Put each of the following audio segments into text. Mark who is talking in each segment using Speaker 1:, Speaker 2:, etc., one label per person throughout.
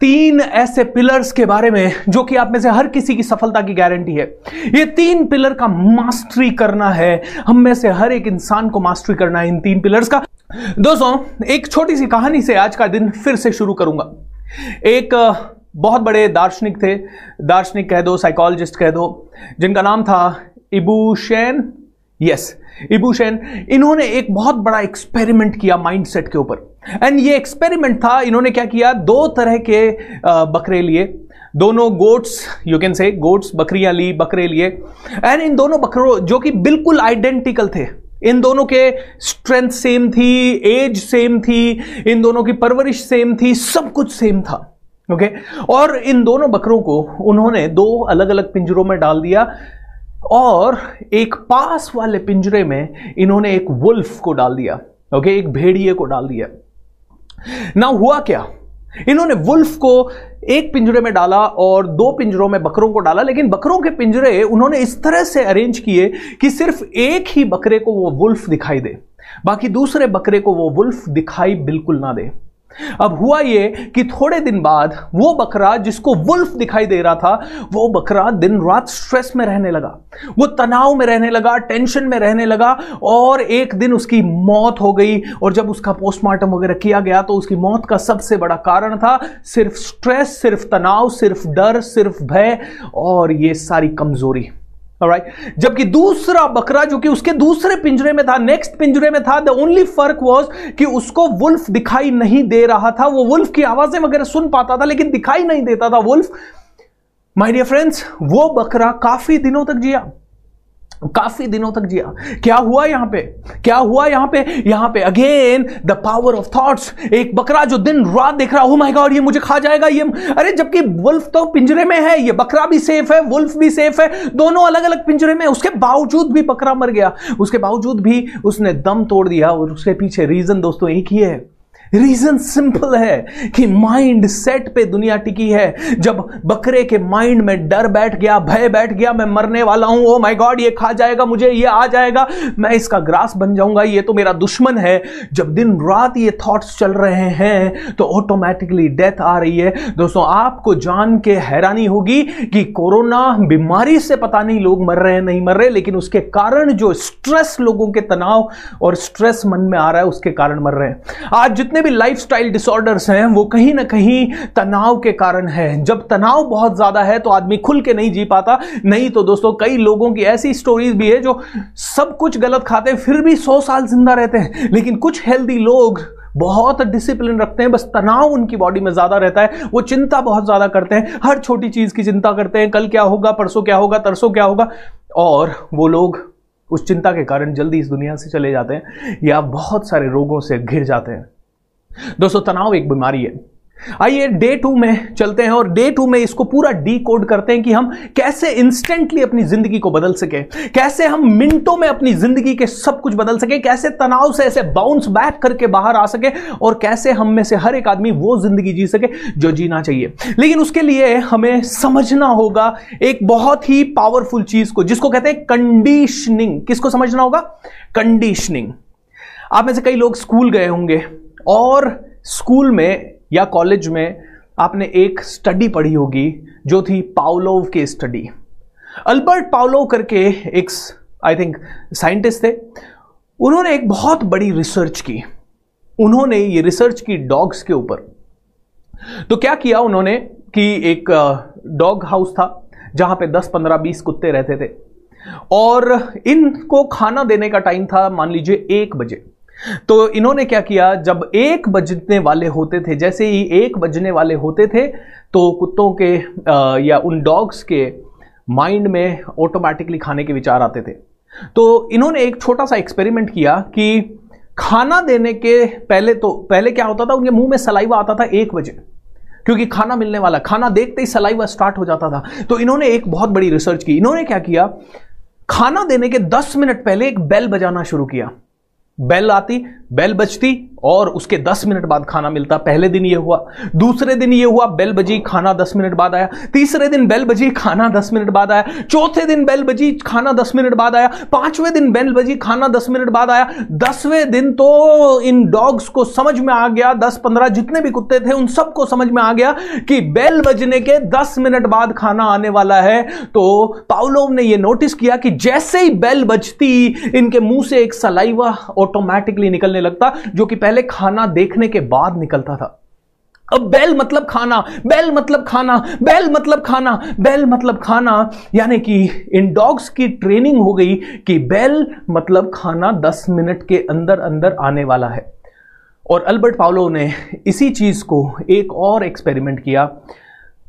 Speaker 1: तीन ऐसे पिलर्स के बारे में जो कि आप में से हर किसी की सफलता की गारंटी है। ये तीन पिलर का मास्टरी करना है। हम में से हर एक इंसान को मास्टरी करना है इन तीन पिलर्स का। दोस्तों, एक छोटी सी कहानी से आज का दिन फिर से शुरू करूँगा। एक बहुत बड़े दार्शनिक थे। दार्शनिक कह दो साइकोलॉजिस्ट कह दो, जिनका नाम था इबू शैन। यस इबू शैन। इन्होंने एक बहुत बड़ा एक्सपेरिमेंट किया माइंडसेट के ऊपर। एंड ये एक्सपेरिमेंट था, इन्होंने क्या किया? दो तरह के बकरे लिए। दोनों goats you can say goats बकरियाँ ली, बकरे लिए। एंड इन दोनों बकरों, जो कि बिल्कुल आइडेंटिकल थे। इन दोनों के स्ट्रेंथ सेम थी एज सेम थी, इन दोनों की परवरिश सेम थी, सब कुछ सेम था। Okay okay? और इन दोनों बकरों को उन्होंने दो अलग अलग पिंजरों में डाल दिया और एक पास वाले पिंजरे में इन्होंने एक वुल्फ को डाल दिया। Okay okay? एक भेड़िए को डाल दिया। ना हुआ क्या? इन्होंने वुल्फ को एक पिंजरे में डाला और दो पिंजरों में बकरों को डाला, लेकिन बकरों के पिंजरे उन्होंने इस तरह से अरेंज किए कि सिर्फ़ एक ही बकरे को वो वुल्फ दिखाई दे, बाकी दूसरे बकरे को वो वुल्फ दिखाई बिल्कुल ना दे। अब हुआ ये कि थोड़े दिन बाद वो बकरा जिसको वुल्फ दिखाई दे रहा था, वो बकरा दिन रात स्ट्रेस में रहने लगा। वो तनाव में रहने लगा टेंशन में रहने लगा और एक दिन उसकी मौत हो गई और जब उसका पोस्टमार्टम वगैरह किया गया तो उसकी मौत का सबसे बड़ा कारण था सिर्फ़ स्ट्रेस सिर्फ़ तनाव, सिर्फ़ डर, सिर्फ़ भय और ये सारी कमज़ोरी। राइट जबकि दूसरा बकरा जो कि उसके दूसरे पिंजरे में था नेक्स्ट पिंजरे में था द ओनली फ़र्क वॉज़ कि उसको वुल्फ दिखाई नहीं दे रहा था। वो वुल्फ की आवाज़ें वगैरह सुन पाता था, लेकिन दिखाई नहीं देता था वुल्फ। माय डियर फ्रेंड्स वो बकरा काफ़ी दिनों तक जिया। काफ़ी दिनों तक जिया। क्या हुआ यहाँ पे? क्या हुआ यहाँ पे? यहाँ पे again the power of thoughts एक बकरा जो दिन रात देख रहा हो माय गॉड ये मुझे खा जाएगा, ये अरे जबकि वुल्फ तो पिंजरे में है, ये बकरा भी सेफ़ है वुल्फ भी सेफ़ है, दोनों अलग अलग पिंजरे में। उसके बावजूद भी बकरा मर गया। उसके बावजूद भी उसने दम तोड़ दिया और उसके पीछे रीजन दोस्तों एक ही है। रीजन सिंपल है कि माइंड सेट पे दुनिया टिकी है। जब बकरे के माइंड में डर बैठ गया, भय बैठ गया, मैं मरने वाला हूँ ओ माय गॉड ये खा जाएगा मुझे, ये आ जाएगा, मैं इसका ग्रास बन जाऊँगा, ये तो मेरा दुश्मन है। जब दिन रात ये थॉट्स चल रहे हैं तो ऑटोमेटिकली डेथ आ रही है। दोस्तों, आपको जान के हैरानी होगी कि कोरोना बीमारी से पता नहीं लोग मर रहे हैं, नहीं मर रहे, लेकिन उसके कारण जो स्ट्रेस लोगों के तनाव और स्ट्रेस मन में आ रहा है, उसके कारण मर रहे हैं। आज जितने जितने भी लाइफस्टाइल डिसऑर्डर्स हैं, वो कहीं ना कहीं तनाव के कारण है। जब तनाव बहुत ज़्यादा है तो आदमी खुल के नहीं जी पाता। नहीं तो दोस्तों, कई लोगों की ऐसी स्टोरीज भी है जो सब कुछ गलत खाते हैं, फिर भी सौ साल ज़िंदा रहते हैं। लेकिन कुछ हेल्दी लोग बहुत डिसिप्लिन रखते हैं, बस तनाव उनकी बॉडी में ज़्यादा रहता है। वो चिंता बहुत ज़्यादा करते हैं। हर छोटी चीज़ की चिंता करते हैं। कल क्या होगा, परसों क्या होगा, तरसों क्या होगा। और वो लोग उस चिंता के कारण जल्दी इस दुनिया से चले जाते हैं या बहुत सारे रोगों से घिर जाते हैं। दोस्तों, तनाव एक बीमारी है। आइए डे टू में चलते हैं और डे टू में इसको पूरा डी कोड करते हैं कि हम कैसे इंस्टेंटली अपनी ज़िंदगी को बदल सके, कैसे हम मिनटों में अपनी ज़िंदगी के सब कुछ बदल सके, कैसे तनाव से ऐसे बाउंस बैक करके बाहर आ सके और कैसे हम में से हर एक आदमी वो ज़िंदगी जी सके जो जीना चाहिए। लेकिन उसके लिए हमें समझना होगा एक बहुत ही पावरफुल चीज़ को, जिसको कहते हैं कंडीशनिंग किसको समझना होगा? कंडीशनिंग आप में से कई लोग स्कूल गए होंगे। और स्कूल में या कॉलेज में आपने एक स्टडी पढ़ी होगी, जो थी पाउलोव की स्टडी। अल्बर्ट पाउलोव करके एक आई थिंक, साइंटिस्ट थे। उन्होंने एक बहुत बड़ी रिसर्च की। उन्होंने ये रिसर्च की डॉग्स के ऊपर। तो क्या किया उन्होंने कि एक डॉग हाउस था, जहाँ पे 10 15 20 कुत्ते रहते थे। और इनको खाना देने का टाइम था, मान लीजिए, एक बजे। तो इन्होंने क्या किया? जब एक बजने वाले होते थे जैसे ही एक बजने वाले होते थे तो कुत्तों के आ, या उन डॉग्स के माइंड में ऑटोमेटिकली खाने के विचार आते थे। तो इन्होंने एक छोटा सा एक्सपेरिमेंट किया कि खाना देने के पहले तो पहले क्या होता था? उनके मुँह में सलाइवा आता था एक बजे। क्योंकि खाना मिलने वाला खाना देखते ही सलाइवा स्टार्ट हो जाता था। तो इन्होंने एक बहुत बड़ी रिसर्च की। इन्होंने क्या किया? खाना देने के 10 मिनट पहले एक बेल बजाना शुरू किया। बेल आती बेल बजती और उसके 10 मिनट बाद खाना मिलता। पहले दिन ये हुआ। दूसरे दिन ये हुआ, बेल बजी, खाना 10 मिनट बाद आया। तीसरे दिन बेल बजी, खाना 10 मिनट बाद आया। चौथे दिन बेल बजी, खाना 10 मिनट बाद आया। पाँचवें दिन बेल बजी, खाना 10 मिनट बाद आया। दसवें दिन तो इन डॉग्स को समझ में आ गया। 10-15 जितने भी कुत्ते थे, उन सबको समझ में आ गया कि बेल बजने के 10 मिनट बाद खाना आने वाला है। तो पाउलोव ने यह नोटिस किया कि जैसे ही बेल बजती, इनके मुँह से एक सलाइवा ऑटोमेटिकली निकलने लगता, जो कि पहले खाना देखने के बाद निकलता था। अब बेल मतलब खाना, बेल मतलब खाना, बेल मतलब खाना, बेल मतलब खाना, यानी कि इन डॉग्स की ट्रेनिंग हो गई कि बेल मतलब खाना 10 मिनट के अंदर अंदर आने वाला है। और अल्बर्ट पावलो ने इसी चीज़ को एक और एक्सपेरिमेंट किया।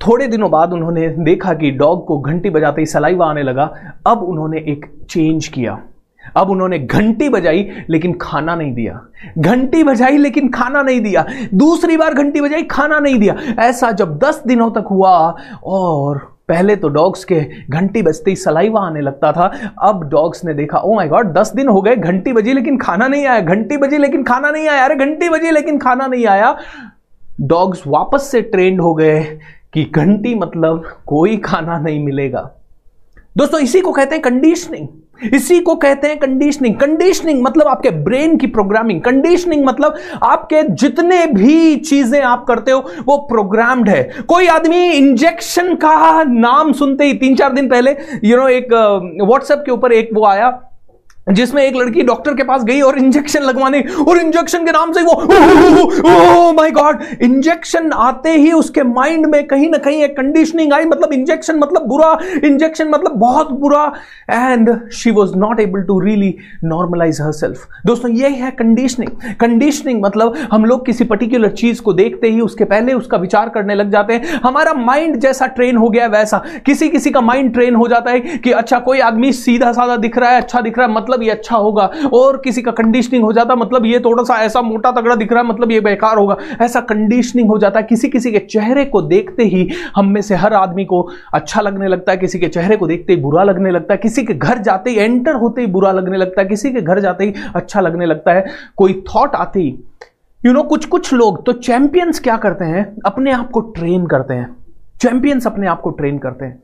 Speaker 1: थोड़े दिनों बाद उन्होंने देखा कि डॉग को घंटी बजाते ही सलाइवा आने लगा। अब उन्होंने एक चेंज किया। अब उन्होंने घंटी बजाई, लेकिन खाना नहीं दिया। घंटी बजाई, लेकिन खाना नहीं दिया। दूसरी बार घंटी बजाई, खाना नहीं दिया। ऐसा जब दस दिनों तक हुआ, और पहले तो डॉग्स के घंटी बजते ही सलाइवा आने लगता था। अब डॉग्स ने देखा ओ माय गॉड दस दिन हो गए, घंटी बजी, लेकिन खाना नहीं आया। घंटी बजी, लेकिन खाना नहीं आया। अरे, घंटी बजी, लेकिन खाना नहीं आया। डॉग्स वापस से ट्रेंड हो गए कि घंटी मतलब कोई खाना नहीं मिलेगा। दोस्तों, इसी को कहते हैं कंडीशनिंग। इसी को कहते हैं कंडीशनिंग कंडीशनिंग मतलब आपके ब्रेन की प्रोग्रामिंग कंडीशनिंग मतलब आपके जितने भी चीज़ें आप करते हो, वो प्रोग्राम्ड है. कोई आदमी इंजेक्शन का नाम सुनते ही, तीन चार दिन पहले यू नो एक व्हाट्सएप के ऊपर एक वो आया जिसमें एक लड़की डॉक्टर के पास गई और इंजेक्शन लगवाने, और इंजेक्शन के नाम से वो माय गॉड! इंजेक्शन आते ही उसके माइंड में कहीं ना कहीं एक कंडीशनिंग आई मतलब इंजेक्शन मतलब बुरा, इंजेक्शन मतलब बहुत बुरा and she was not able to really normalise herself दोस्तों ये है कंडीशनिंग कंडीशनिंग मतलब हम लोग किसी पर्टिकुलर चीज़ को देखते ही उसके पहले उसका विचार करने लग जाते हैं। हमारा माइंड जैसा ट्रेन हो गया वैसा। किसी किसी का माइंड ट्रेन हो जाता है कि अच्छा कोई आदमी सीधा साधा दिख रहा है अच्छा दिख रहा है मतलब मतलब ये अच्छा होगा और किसी का कंडीशनिंग हो जाता मतलब ये थोड़ा सा ऐसा मोटा तगड़ा दिख रहा है मतलब ये बेकार होगा। ऐसा कंडीशनिंग हो जाता है किसी किसी के चेहरे को देखते ही हम में से हर आदमी को अच्छा लगने लगता है किसी के चेहरे को देखते ही बुरा लगने लगता है किसी के घर जाते ही एंटर होते ही बुरा लगने लगता है किसी के घर जाते ही अच्छा लगने लगता है। कोई थॉट आते ही यू you नो know, कुछ कुछ लोग तो चैंपियंस क्या करते हैं? अपने आप को ट्रेन करते हैं। चैंपियंस अपने आप को ट्रेन करते हैं।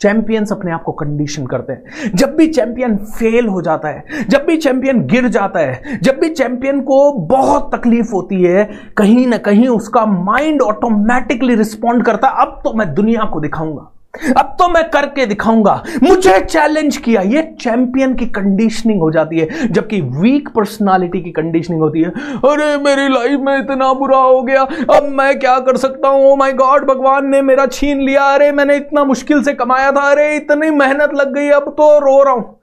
Speaker 1: चैंपियंस अपने आप को कंडीशन करते हैं। जब भी चैंपियन फेल हो जाता है, जब भी चैंपियन गिर जाता है, जब भी चैंपियन को बहुत तकलीफ़ होती है, कहीं ना कहीं उसका माइंड ऑटोमेटिकली रिस्पॉन्ड करता है, अब तो मैं दुनिया को दिखाऊँगा। अब तो मैं करके दिखाऊँगा। मुझे चैलेंज किया। ये चैंपियन की कंडीशनिंग हो जाती है, जबकि वीक पर्सनालिटी की कंडीशनिंग होती है। अरे, मेरी लाइफ में इतना बुरा हो गया। अब मैं क्या कर सकता हूँ? माय गॉड भगवान ने मेरा छीन लिया। अरे, मैंने इतना मुश्किल से कमाया था। अरे, इतनी मेहनत लग गई। अब तो रो रहा हूँ।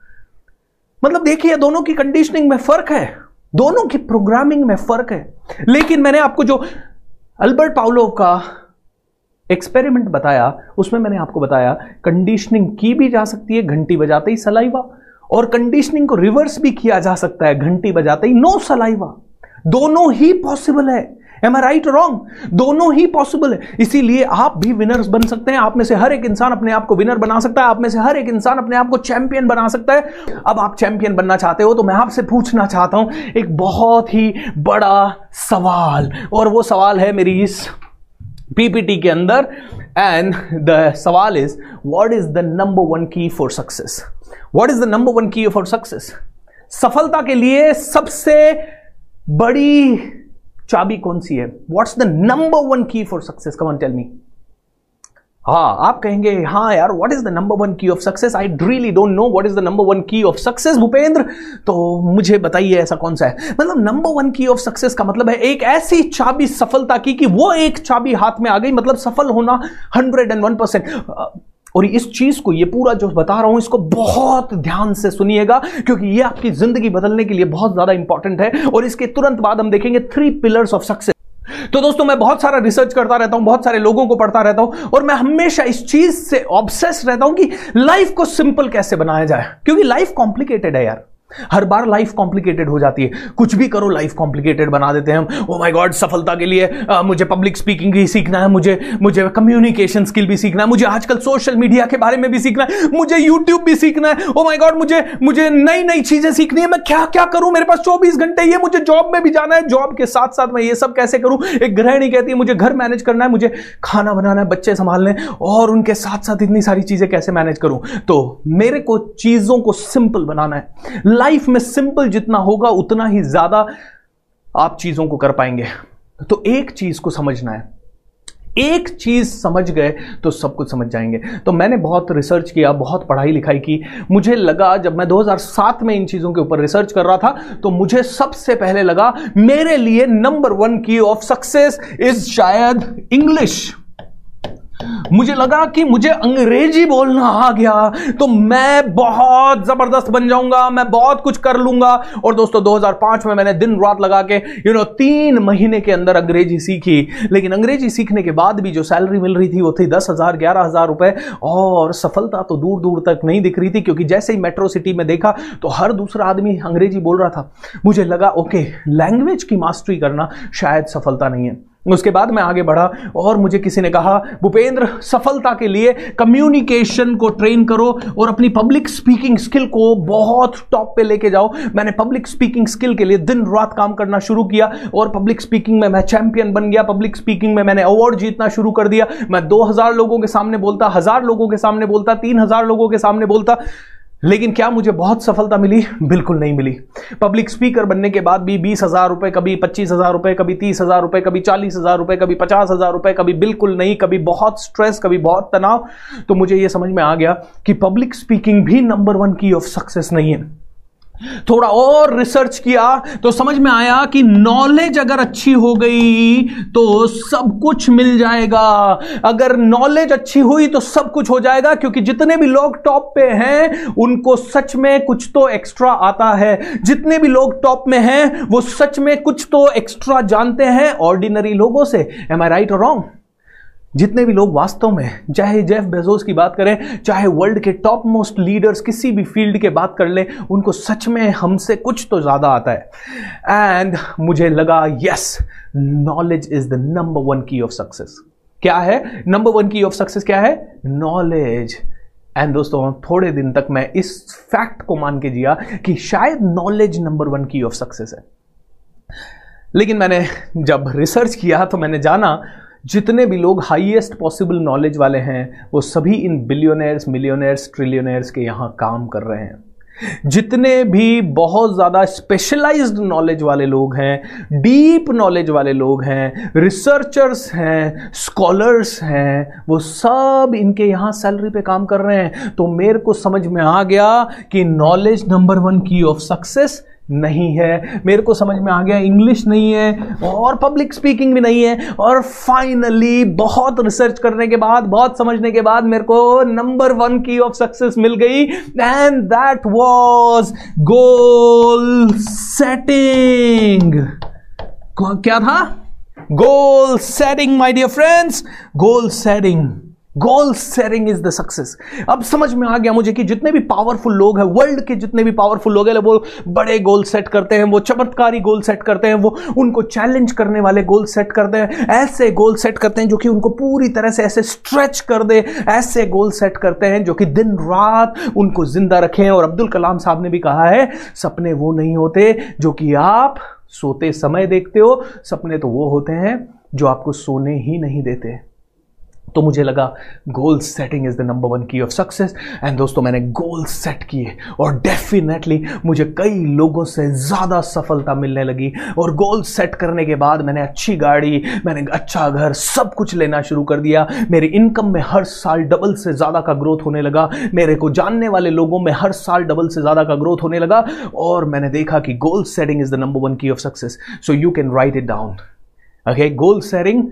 Speaker 1: मतलब देखिए, दोनों की कंडीशनिंग में फ़र्क है। दोनों की प्रोग्रामिंग में फ़र्क है। लेकिन मैंने आपको जो अल्बर्ट पाउलो का एक्सपेरिमेंट बताया, उसमें मैंने आपको बताया कंडीशनिंग की भी जा सकती है, घंटी बजाते ही सलाइवा और कंडीशनिंग को रिवर्स भी किया जा सकता है, घंटी बजाते ही नो सलाइवा दोनों ही पॉसिबल है। एम आई राइट रॉन्ग दोनों ही पॉसिबल है। इसीलिए आप भी विनर्स बन सकते हैं। आप में से हर एक इंसान अपने आप को विनर बना सकता है। आप में से हर एक इंसान अपने आप को चैंपियन बना सकता है। अब आप चैंपियन बनना चाहते हो तो मैं आपसे पूछना चाहता हूँ, एक बहुत ही बड़ा सवाल, और वो सवाल है मेरी इस पीपीटी के अंदर एंड द सवाल is what is the number one key for success what is the number one key for success सफलता के लिए सबसे बड़ी चाबी कौन सी है? What's the number one key for success come tell me हाँ आप कहेंगे हाँ यार what is the number one key of success I really don't know what is the number one key of success Bhupendra. तो मुझे बताइए ऐसा कौन सा है? मतलब number one key of success का मतलब है एक ऐसी चाबी सफलता की कि वो एक चाबी हाथ में आ गई मतलब सफल होना हंड्रेड एंड वन परसेंट और इस चीज़ को, ये पूरा जो बता रहा हूँ, इसको बहुत ध्यान से सुनिएगा, क्योंकि ये आपकी ज़िंदगी बदलने के लिए बहुत ज़्यादा इंपॉर्टेंट है। और इसके तुरंत बाद हम देखेंगे थ्री पिलर्स ऑफ़ सक्सेस तो दोस्तों, मैं बहुत सारा रिसर्च करता रहता हूँ, बहुत सारे लोगों को पढ़ता रहता हूँ, और मैं हमेशा इस चीज़ से ऑब्सेस रहता हूँ कि लाइफ को सिंपल कैसे बनाया जाए। क्योंकि लाइफ कॉम्प्लिकेटेड है यार। हर बार लाइफ कॉम्प्लिकेटेड हो जाती है। कुछ भी करो लाइफ कॉम्प्लिकेटेड बना देते हैं हम। ओ माय गॉड सफलता के लिए आ, मुझे पब्लिक स्पीकिंग भी सीखना है मुझे मुझे कम्युनिकेशन स्किल भी सीखना है मुझे आजकल सोशल मीडिया के बारे में भी सीखना है मुझे यूट्यूब भी सीखना है। ओ माय गॉड मुझे मुझे नई नई चीज़ें सीखनी है मैं क्या क्या करूँ? मेरे पास चौबीस घंटे ये मुझे जॉब में भी जाना है। जॉब के साथ साथ मैं ये सब कैसे करूँ? एक गृहिणी कहती है मुझे घर मैनेज करना है मुझे खाना बनाना है बच्चे संभालने और उनके साथ साथ इतनी सारी चीज़ें कैसे मैनेज करूँ? तो मेरे को चीज़ों को सिंपल बनाना है। लाइफ में सिंपल जितना होगा, उतना ही ज़्यादा आप चीज़ों को कर पाएँगे। तो एक चीज़ को समझना है। एक चीज़ समझ गए तो सब कुछ समझ जाएँगे। तो मैंने बहुत रिसर्च किया, बहुत पढ़ाई लिखाई की। मुझे लगा, जब मैं 2007 में इन चीज़ों के ऊपर रिसर्च कर रहा था तो मुझे सबसे पहले लगा, मेरे लिए number one key of success is शायद इंग्लिश मुझे लगा कि मुझे अंग्रेज़ी बोलना आ गया तो मैं बहुत ज़बरदस्त बन जाऊँगा, मैं बहुत कुछ कर लूँगा। और दोस्तों 2005 में मैंने दिन रात लगा के यू नो तीन महीने के अंदर अंग्रेज़ी सीखी। लेकिन अंग्रेज़ी सीखने के बाद भी जो सैलरी मिल रही थी, वो थी दस हज़ार, ग्यारह हज़ार रुपए। और सफलता तो दूर दूर तक नहीं दिख रही थी, क्योंकि जैसे ही मेट्रो सिटी में देखा तो हर दूसरा आदमी अंग्रेज़ी बोल रहा था। मुझे लगा ओके लैंग्वेज की मास्टरी करना शायद सफलता नहीं है। उसके बाद मैं आगे बढ़ा और मुझे किसी ने कहा, भूपेंद्र, सफलता के लिए कम्युनिकेशन को ट्रेन करो और अपनी पब्लिक स्पीकिंग स्किल को बहुत टॉप पे लेके जाओ. मैंने पब्लिक स्पीकिंग स्किल के लिए दिन रात काम करना शुरू किया और पब्लिक स्पीकिंग में मैं चैंपियन बन गया। पब्लिक स्पीकिंग में मैंने अवार्ड जीतना शुरू कर दिया। मैं दो हज़ार लोगों के सामने बोलता, हज़ार लोगों के सामने बोलता, तीन हज़ार लोगों के सामने बोलता। लेकिन क्या मुझे बहुत सफलता मिली? बिल्कुल नहीं मिली। पब्लिक स्पीकर बनने के बाद भी बीस हज़ार रुपए, कभी पच्चीस हज़ार रुपए, कभी तीस हज़ार रुपए, कभी चालीस हज़ार रुपए, कभी पचास हज़ार रुपए, कभी बिल्कुल नहीं, कभी बहुत स्ट्रेस कभी बहुत तनाव। तो मुझे यह समझ में आ गया कि पब्लिक स्पीकिंग भी number one key of success नहीं है। थोड़ा और रिसर्च किया तो समझ में आया कि नॉलेज अगर अच्छी हो गई तो सब कुछ मिल जाएगा। अगर नॉलेज अच्छी हुई तो सब कुछ हो जाएगा, क्योंकि जितने भी लोग टॉप पे हैं, उनको सच में कुछ तो एक्स्ट्रा आता है। जितने भी लोग टॉप में हैं, वो सच में कुछ तो एक्स्ट्रा जानते हैं ऑर्डिनरी लोगों से। एम आई राइट और रॉन्ग जितने भी लोग वास्तव में चाहे जेफ बेजोस की बात करें, चाहे वर्ल्ड के टॉप मोस्ट लीडर्स किसी भी फ़ील्ड के बात कर लें, उनको सच में हमसे कुछ तो ज़्यादा आता है। एंड मुझे लगा yes knowledge is the number one key of success क्या है? Number one key of success क्या है? नॉलेज एंड दोस्तों, थोड़े दिन तक मैं इस फैक्ट को मान के जिया कि शायद knowledge number one key of success है। लेकिन मैंने जब रिसर्च किया तो मैंने जाना जितने भी लोग हाईएस्ट पॉसिबल नॉलेज वाले हैं, वो सभी इन बिलियोनर्स मिलियोनर्स ट्रिलियोनर्स के यहाँ काम कर रहे हैं। जितने भी बहुत ज़्यादा स्पेशलाइज्ड नॉलेज वाले लोग हैं डीप नॉलेज वाले लोग हैं रिसर्चर्स हैं स्कॉलर्स हैं, वो सब इनके यहाँ सैलरी पे काम कर रहे हैं। तो मेरे को समझ में आ गया कि knowledge number one key of success नहीं है। मेरे को समझ में आ गया इंग्लिश नहीं है और पब्लिक स्पीकिंग भी नहीं है। और फाइनली बहुत रिसर्च करने के बाद, बहुत समझने के बाद मेरे को number one key of success मिल गई and that was goal setting क्या था? Goal setting my dear friends goal setting goal setting is the success अब समझ में आ गया मुझे कि जितने भी पावरफुल लोग हैं वर्ल्ड के जितने भी पावरफुल लोग हैं, वो बड़े गोल सेट करते हैं, वो चमत्कारी गोल सेट करते हैं, वो उनको चैलेंज करने वाले गोल सेट करते हैं, ऐसे गोल सेट करते हैं जो कि उनको पूरी तरह से ऐसे स्ट्रेच कर दे, ऐसे गोल सेट करते हैं जो कि दिन रात उनको ज़िंदा रखें। और अब्दुल कलाम साहब ने भी कहा है, सपने वो नहीं होते जो कि आप सोते समय देखते हो, सपने तो वो होते हैं जो आपको सोने ही नहीं देते। तो मुझे लगा goal setting is the number one key of success and दोस्तों, मैंने गोल सेट किए और डेफिनेटली मुझे कई लोगों से ज़्यादा सफलता मिलने लगी। और गोल सेट करने के बाद मैंने अच्छी गाड़ी, मैंने अच्छा घर, सब कुछ लेना शुरू कर दिया। मेरी इनकम में हर साल डबल से ज़्यादा का ग्रोथ होने लगा। मेरे को जानने वाले लोगों में हर साल डबल से ज़्यादा का ग्रोथ होने लगा। और मैंने देखा कि goal setting is the number one key of success so you can write it down okay goal setting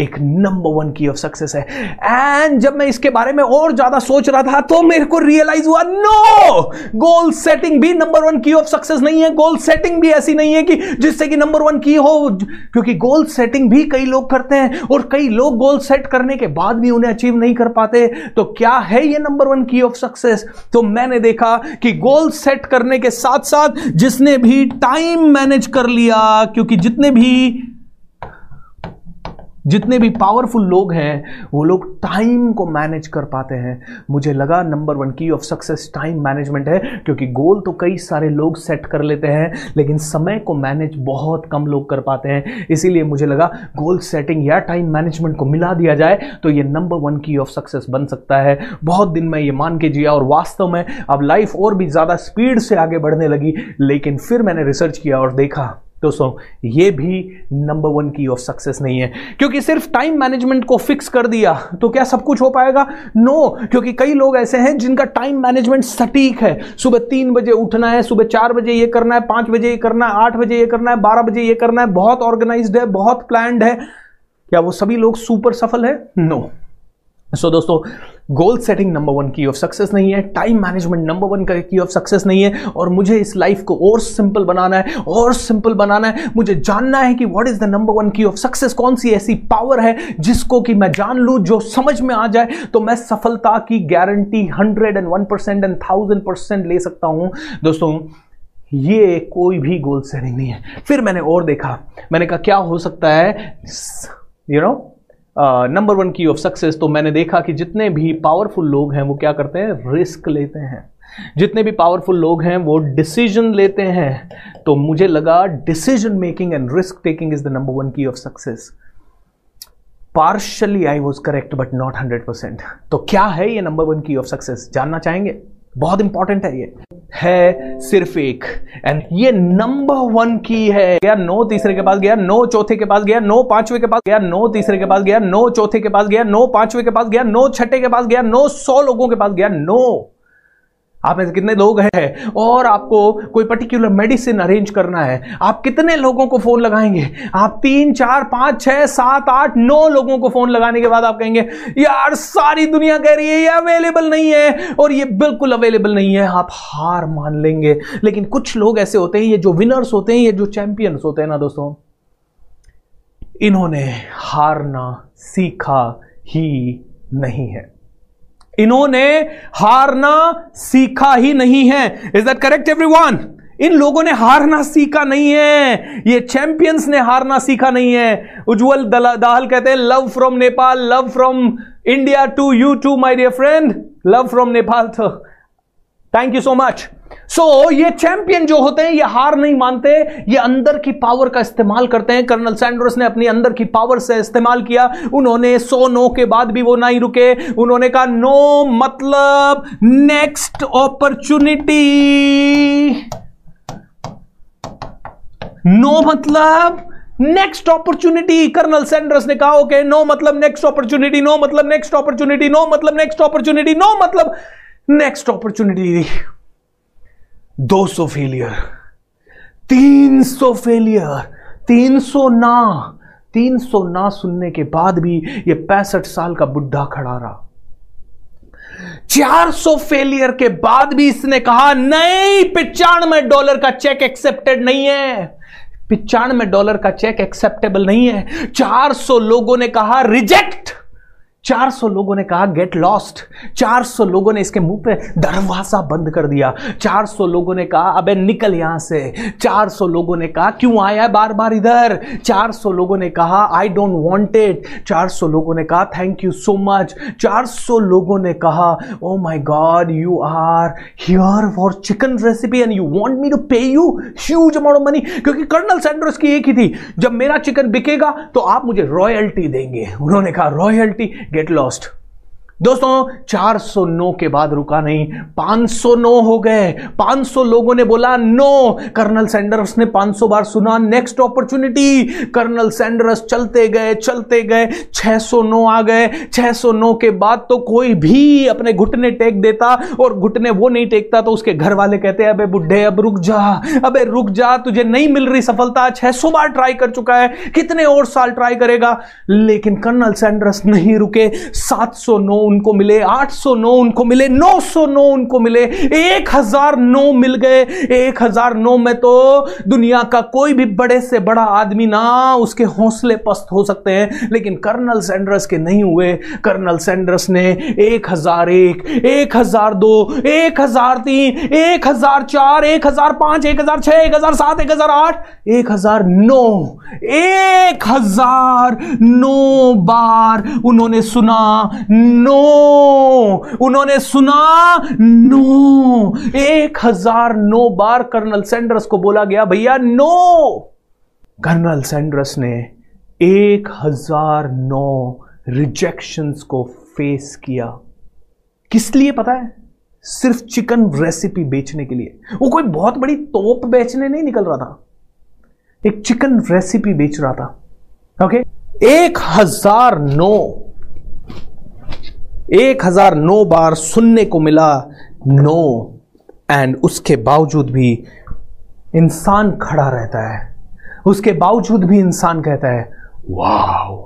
Speaker 1: एक number one key of success है। एंड जब मैं इसके बारे में और ज़्यादा सोच रहा था तो मेरे को रियलाइज़ हुआ नो गोल सेटिंग भी number one key of success नहीं है। गोल सेटिंग भी ऐसी नहीं है कि जिससे कि नंबर वन की हो। क्योंकि गोल सेटिंग भी कई लोग करते हैं और कई लोग गोल सेट करने के बाद भी उन्हें अचीव नहीं कर पाते। तो क्या है ये number one key of success तो मैंने देखा कि गोल सेट करने के साथ साथ जिसने भी टाइम मैनेज कर लिया, क्योंकि जितने भी जितने भी पावरफुल लोग हैं, वो लोग टाइम को मैनेज कर पाते हैं। मुझे लगा number one key of success time management है, क्योंकि गोल तो कई सारे लोग सेट कर लेते हैं, लेकिन समय को मैनेज बहुत कम लोग कर पाते हैं। इसीलिए मुझे लगा गोल सेटिंग या टाइम मैनेजमेंट को मिला दिया जाए तो ये number one key of success बन सकता है। बहुत दिन में ये मान के जिया और वास्तव में अब लाइफ और भी ज़्यादा स्पीड से आगे बढ़ने लगी, लेकिन फिर मैंने रिसर्च किया और देखा दोस्तों ये भी number one key of success नहीं है। क्योंकि सिर्फ़ टाइम मैनेजमेंट को फिक्स कर दिया तो क्या सब कुछ हो पाएगा? नो no, क्योंकि कई लोग ऐसे हैं जिनका टाइम मैनेजमेंट सटीक है। सुबह तीन बजे उठना है सुबह चार बजे ये करना है पाँच बजे ये करना है आठ बजे ये करना है बारह बजे ये करना है। बहुत ऑर्गेनाइज्ड है बहुत प्लान है। क्या वो सभी लोग सुपर सफल है? No no. सो so, दोस्तों goal setting number one key of success नहीं है टाइम मैनेजमेंट नंबर वन का की ऑफ़ सक्सेस नहीं है और मुझे इस लाइफ को और सिंपल बनाना है और सिंपल बनाना है। मुझे जानना है कि what is the number one key of success कौन सी ऐसी पावर है जिसको कि मैं जान लूँ जो समझ में आ जाए तो मैं सफलता की guarantee hundred and one percent and thousand percent ले सकता हूँ। दोस्तों ये कोई भी गोल सेटिंग नहीं है। फिर मैंने और देखा। मैंने कहा क्या हो सकता है? You you know know, number one key of success तो मैंने देखा कि जितने भी पावरफुल लोग हैं, वो क्या करते हैं? रिस्क लेते हैं। जितने भी पावरफुल लोग हैं, वो डिसीज़न लेते हैं। तो मुझे लगा decision making and risk taking is the number one key of success partially I was correct but not hundred percent तो क्या है ये number one key of success जानना चाहेंगे? बहुत इंपॉर्टेंट है ये। है सिर्फ़ एक। एंड ये नंबर वन की है। गया नो तीसरे के पास, गया नो चौथे के पास, गया नो पांचवे के पास, गया नो तीसरे के पास, गया नो चौथे के पास, गया नो पांचवे के पास, गया नो छठे के पास, गया नो सौ लोगों के पास, गया नो आप में से कितने लोग हैं? और आपको कोई पर्टिकुलर मेडिसिन अरेंज करना है? आप कितने लोगों को फ़ोन लगाएँगे? आप तीन, चार, पाँच, छह, सात, आठ, नौ लोगों को फ़ोन लगाने के बाद आप कहेंगे, यार, सारी दुनिया कह रही है, ये अवेलेबल नहीं है। और ये बिल्कुल अवेलेबल नहीं है। आप हार मान लेंगे। लेकिन कुछ लोग ऐसे होते हैं, ये जो विनर्स होते हैं, ये जो चैंपियंस होते हैं ना दोस्तों, इन्होंने हारना सीखा ही नहीं है। इन्होंने हारना सीखा ही नहीं है। इज़ दैट करेक्ट एवरीवन इन लोगों ने हारना सीखा नहीं है। ये चैंपियंस ने हारना सीखा नहीं है। उज्जवल दाहल कहते हैं love from Nepal love from India to you to my dear friend love from Nepal thank you so much so so, ये चैंपियन जो होते हैं ये हार नहीं मानते ये अंदर की पावर का इस्तेमाल करते हैं। कर्नल सैंड्रोस ने अपनी अंदर की पावर से इस्तेमाल किया। उन्होंने सो नो के बाद भी वो नहीं रुके। उन्होंने कहा नो मतलब नेक्स्ट अपॉर्चुनिटी नो मतलब नेक्स्ट अपॉर्चुनिटी कर्नल सैंडर्स ने कहा ओके नो मतलब नेक्स्ट अपॉर्चुनिटी नो मतलब नेक्स्ट अपॉर्चुनिटी नो मतलब नेक्स्ट अपॉर्चुनिटी नो मतलब नेक्स्ट अपॉर्चुनिटी 200 फेलियर 300 फेलियर 300 ना 300 ना सुनने के बाद भी ये पैंसठ साल का बुढ़ा खड़ा रहा। 400 फेलियर के बाद भी इसने कहा, नहीं, पिचानवे डॉलर का चेक एक्सेप्टेड नहीं है। पिचानवे डॉलर का चेक एक्सेप्टेबल नहीं है। 400 लोगों ने कहा रिजेक्ट 400 लोगों ने कहा गेट लॉस्ट 400 लोगों ने इसके मुँह पे दरवाज़ा बंद कर दिया। 400 लोगों ने कहा, अबे निकल यहाँ से। 400 लोगों ने कहा, क्यों आया है बार बार इधर 400 लोगों ने कहा आई डोंट वांट इट 400 लोगों ने कहा थैंक यू सो मच 400 लोगों ने कहा ओ my god you are here for chicken recipe and you want me to pay you huge amount of money क्योंकि कर्नल सैंड्रोस की एक ही थी, जब मेरा चिकन बिकेगा तो आप मुझे रॉयल्टी देंगे. उन्होंने कहा रॉयल्टी गेट लॉस्ट दोस्तों 409 के बाद रुका नहीं 509 हो गए। 500 लोगों ने बोला, नो! कर्नल सैंडर्स ने 500 बार सुना, नेक्स्ट अपॉर्चुनिटी! कर्नल सैंडर्स चलते गए चलते गए 609 आ गए। 609 के बाद तो कोई भी अपने घुटने टेक देता और घुटने वो नहीं टेकता तो उसके घर वाले कहते, अबे बुढ़े, अब रुक जा, अबे रुक जा, तुझे नहीं मिल रही सफलता 600 बार ट्राई कर चुका है, कितने और साल ट्राई करेगा? लेकिन कर्नल सैंडर्स नहीं रुके 709 उनको मिले 809 उनको मिले 909 उनको मिले 1009 मिल गए 1009 में तो दुनिया का कोई भी बड़े से बड़ा आदमी ना उसके हौसले पस्त हो सकते हैं लेकिन कर्नल सैंडर्स के नहीं हुए कर्नल सैंडर्स ने 1001 1002 1003 1004 1005 1006 1007 1008 1009 1009 बार उन्होंने सुना नो उन्होंने सुना, नो। एक हज़ार नो बार कर्नल सैंडर्स को बोला गया, भैया, नो। कर्नल सैंडर्स ने एक हज़ार नौ रिजेक्शंस को फेस किया। किस लिए पता है? सिर्फ़ चिकन रेसिपी बेचने के लिए। वो कोई बहुत बड़ी तोप बेचने नहीं निकल रहा था। एक चिकन रेसिपी बेच रहा था। ओके? एक हज़ार नौ। एक हज़ार नौ बार सुनने को मिला नो। एंड उसके बावजूद भी इंसान खड़ा रहता है। उसके बावजूद भी इंसान कहता है, वाओ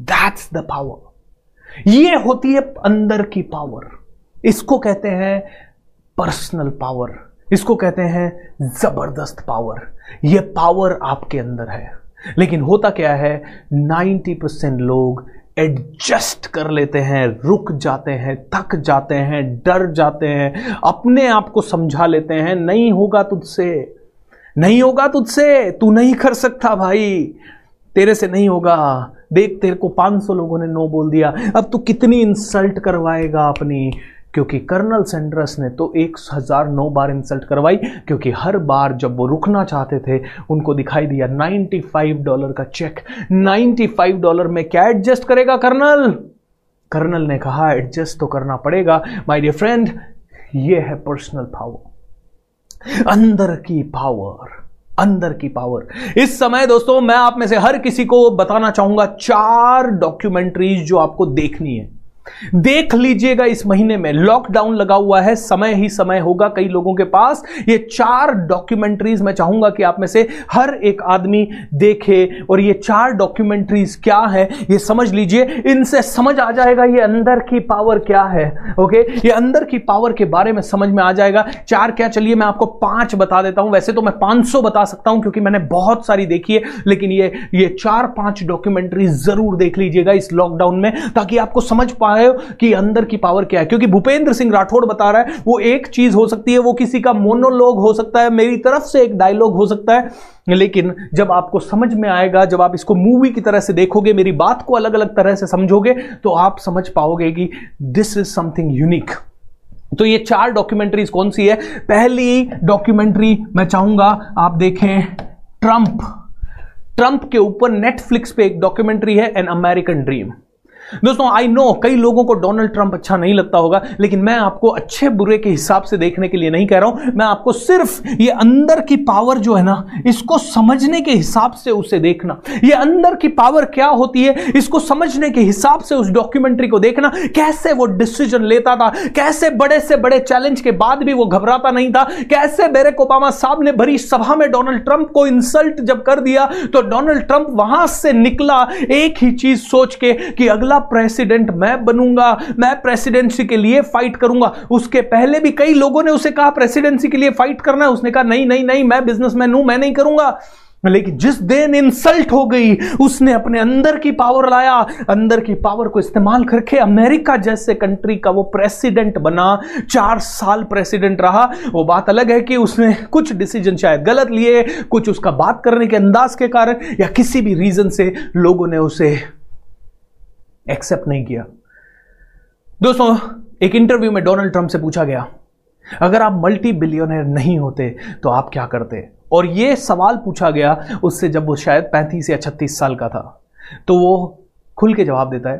Speaker 1: दैट्स द पावर ये होती है अंदर की पावर इसको कहते हैं पर्सनल पावर इसको कहते हैं ज़बरदस्त पावर ये पावर आपके अंदर है। लेकिन होता क्या है 90 परसेंट लोग एडजस्ट कर लेते हैं, रुक जाते हैं, थक जाते हैं, डर जाते हैं, अपने आप को समझा लेते हैं, नहीं होगा तुझसे, नहीं होगा तुझसे, तू नहीं कर सकता भाई, तेरे से नहीं होगा, देख तेरे को 500 लोगों ने नो बोल दिया, अब तू कितनी इंसल्ट करवाएगा अपनी क्योंकि कर्नल सैंडर्स ने तो एक हज़ार नौ बार इंसल्ट करवाई, क्योंकि हर बार जब वो रुकना चाहते थे, उनको दिखाई दिया 95 डॉलर का चेक। 95 डॉलर में क्या एडजस्ट करेगा कर्नल? कर्नल ने कहा, एडजस्ट तो करना पड़ेगा माय डियर फ्रेंड ये है पर्सनल पावर अंदर की पावर अंदर की पावर इस समय दोस्तों, मैं आप में से हर किसी को बताना चाहूँगा चार डॉक्यूमेंट्रीज जो आपको देखनी है। देख लीजिएगा इस महीने में लॉकडाउन लगा हुआ है, समय ही समय होगा कई लोगों के पास। ये चार डॉक्यूमेंट्रीज मैं चाहूँगा कि आप में से हर एक आदमी देखे और ये चार डॉक्यूमेंट्रीज क्या है, ये समझ लीजिए, इनसे समझ आ जाएगा ये अंदर की पावर क्या है ओके ये अंदर की पावर के बारे में समझ में आ जाएगा। चार क्या चलिए, मैं आपको पाँच बता देता हूँ। वैसे तो मैं पाँच बता सकता हूँ क्योंकि मैंने बहुत सारी देखी है, लेकिन ये ये चार पाँच डॉक्यूमेंट्री ज़रूर देख लीजिएगा इस लॉकडाउन में, ताकि आपको समझ पाए रहे हो कि अंदर की पावर क्या है? क्योंकि भूपेंद्र सिंह राठौड़ बता रहा है, वो एक चीज़ हो सकती है, वो किसी का मोनोलॉग हो सकता है, मेरी तरफ़ से एक डायलॉग हो सकता है। लेकिन जब आपको समझ में आएगा, जब आप इसको मूवी की तरह से देखोगे, मेरी बात को अलग अलग तरह से समझोगे तो आप समझ पाओगे कि दिस इज़ समथिंग यूनिक तो ये चार डॉक्यूमेंट्रीज कौन सी है? पहली डॉक्यूमेंट्री मैं चाहूँगा आप देखें ट्रंप ट्रंप के ऊपर नेटफ्लिक्स पे एक डॉक्यूमेंट्री है एन अमेरिकन ड्रीम दोस्तों आई नो कई लोगों को डोनाल्ड ट्रंप अच्छा नहीं लगता होगा, लेकिन मैं आपको अच्छे बुरे के हिसाब से देखने के लिए नहीं कह रहा हूँ। मैं आपको सिर्फ़ ये अंदर की पावर जो है ना, इसको समझने के हिसाब से उसे देखना। ये अंदर की पावर क्या होती है, इसको समझने के हिसाब से उस डॉक्यूमेंट्री को देखना। कैसे वो डिसीज़न लेता था, कैसे बड़े से बड़े चैलेंज के बाद भी वो घबराता नहीं था, कैसे बेरेक ओबामा साहब ने भरी सभा में डोनाल्ड ट्रंप को इंसल्ट जब कर दिया तो डोनाल्ड ट्रंप वहाँ से निकला, एक ही चीज़ सोच के कि अगला प्रेसिडेंट मैं बनूँगा, मैं प्रेसिडेंसी के लिए फाइट करूँगा। उसके पहले भी कई लोगों ने उसे कहा, प्रेसिडेंसी के लिए फाइट करना है। उसने कहा, नहीं नहीं नहीं, मैं बिजनेसमैन हूँ, मैं नहीं करूँगा। लेकिन जिस दिन इंसल्ट हो गई, उसने अपने अंदर की पावर लाया। अंदर की पावर को इस्तेमाल करके अमेरिका जैसे कंट्री का वो प्रेसिडेंट बना। चार साल प्रेसिडेंट रहा। वो बात अलग है कि उसने कुछ डिसीज़न शायद गलत लिए, कुछ उसका बात करने के अंदाज के कारण या किसी भी रीजन से लोगों ने उसे एक्सेप्ट नहीं किया। दोस्तों, एक इंटरव्यू में डोनाल्ड ट्रंप से पूछा गया, अगर आप मल्टी बिलियनर नहीं होते तो आप क्या करते? और यह सवाल पूछा गया, उससे जब वो शायद पैंतीस या छत्तीस साल का था तो वो खुल के जवाब देता है।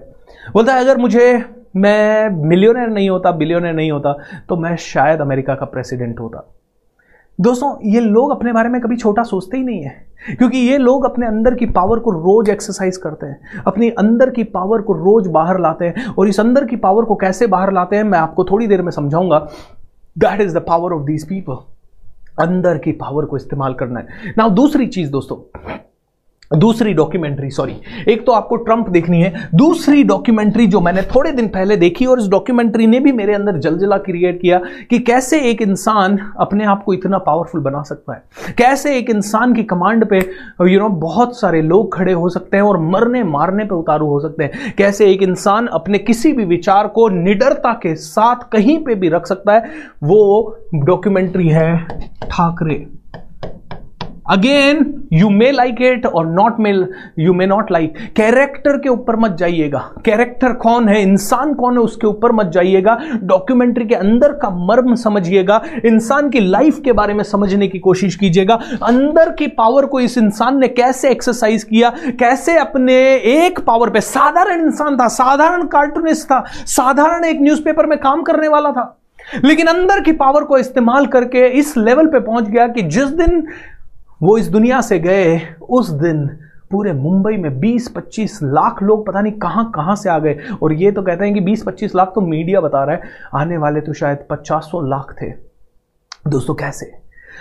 Speaker 1: बोलता है, अगर मुझे, मैं मिलियनर नहीं होता बिलियनर नहीं होता तो मैं शायद अमेरिका का प्रेसिडेंट होता। दोस्तों, ये लोग अपने बारे में कभी छोटा सोचते ही नहीं है। क्योंकि ये लोग अपने अंदर की पावर को रोज एक्सरसाइज करते हैं। अपनी अंदर की पावर को रोज बाहर लाते हैं। और इस अंदर की पावर को कैसे बाहर लाते हैं, मैं आपको थोड़ी देर में समझाऊँगा। That is the power of these people अंदर की पावर को इस्तेमाल करना है। ना दूसरी चीज़ दोस्तों दूसरी डॉक्यूमेंट्री सॉरी एक तो आपको ट्रंप देखनी है। दूसरी डॉक्यूमेंट्री जो मैंने थोड़े दिन पहले देखी, और इस डॉक्यूमेंट्री ने भी मेरे अंदर जलजला क्रिएट किया कि कैसे एक इंसान अपने आप को इतना पावरफुल बना सकता है। कैसे एक इंसान की कमांड पे यू नो बहुत सारे लोग खड़े हो सकते हैं और मरने मारने पर उतारू हो सकते हैं। कैसे एक इंसान अपने किसी भी विचार को निडरता के साथ कहीं पर भी रख सकता है, वो डॉक्यूमेंट्री है Thackeray. Again you may like it और not may you may not like character के ऊपर मत जाइएगा। कैरेक्टर कौन है? इंसान कौन है? उसके ऊपर मत जाइएगा। डॉक्यूमेंट्री के अंदर का मर्म समझिएगा। इंसान की लाइफ के बारे में समझने की कोशिश कीजिएगा। अंदर की पावर को इस इंसान ने कैसे एक्सरसाइज किया? कैसे अपने एक पावर पे, साधारण इंसान था, साधारण कार्टूनिस्ट था, साधारण एक न्यूज़पेपर में काम करने वाला था। लेकिन अंदर की पावर को इस्तेमाल करके इस लेवल पे पहुँच गया कि जिस दिन वो इस दुनिया से गए, उस दिन पूरे मुंबई में 20-25 लाख लोग पता नहीं कहाँ कहाँ से आ गए। और ये तो कहते हैं कि 20-25 लाख तो मीडिया बता रहा है, आने वाले तो शायद 500 लाख थे। दोस्तों, कैसे?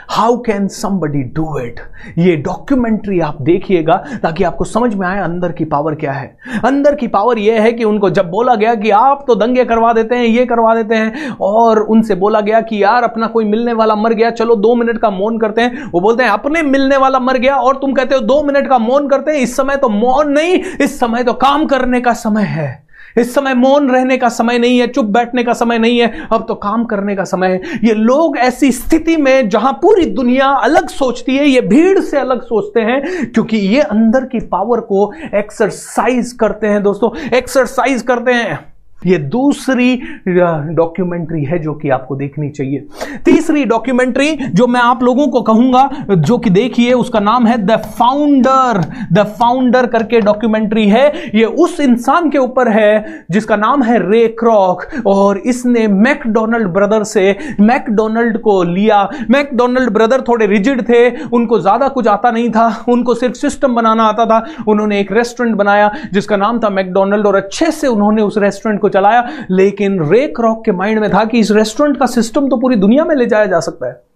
Speaker 1: How can somebody do it ये डॉक्यूमेंट्री आप देखिएगा ताकि आपको समझ में आए अंदर की पावर क्या है। अंदर की पावर यह है कि उनको जब बोला गया कि आप तो दंगे करवा देते हैं, ये करवा देते हैं, और उनसे बोला गया कि यार अपना कोई मिलने वाला मर गया, चलो दो मिनट का मौन करते हैं। वो बोलते हैं, अपने मिलने वाला मर गया, और तुम कहते हो दो मिनट का मौन करते हैं, इस समय तो मौन नहीं, इस समय तो काम करने का समय है। इस समय मौन रहने का समय नहीं है, चुप बैठने का समय नहीं है, अब तो काम करने का समय है। ये लोग ऐसी स्थिति में जहाँ पूरी दुनिया अलग सोचती है, ये भीड़ से अलग सोचते हैं, क्योंकि ये अंदर की पावर को एक्सरसाइज करते हैं दोस्तों एक्सरसाइज करते हैं। ये दूसरी डॉक्यूमेंट्री है जो कि आपको देखनी चाहिए। तीसरी डॉक्यूमेंट्री जो मैं आप लोगों को कहूँगा, जो कि देखिए, उसका नाम है द फाउंडर द फाउंडर करके डॉक्यूमेंट्री है। ये उस इंसान के ऊपर है, जिसका नाम है रे क्रॉक और इसने मैकडोनल्ड ब्रदर से मैकडोनल्ड को लिया। मैकडोनल्ड ब्रदर थोड़े रिजिड थे, उनको ज़्यादा कुछ आता नहीं था, उनको सिर्फ़ सिस्टम बनाना आता था। उन्होंने एक रेस्टोरेंट बनाया, जिसका नाम था मैकडोनल्ड और अच्छे से उन्होंने उस रेस्टोरेंट को को चलाया, लेकिन रेक रॉक के माइंड में था कि इस रेस्टोरेंट का सिस्टम तो पूरी दुनिया में ले जाया जा सकता है।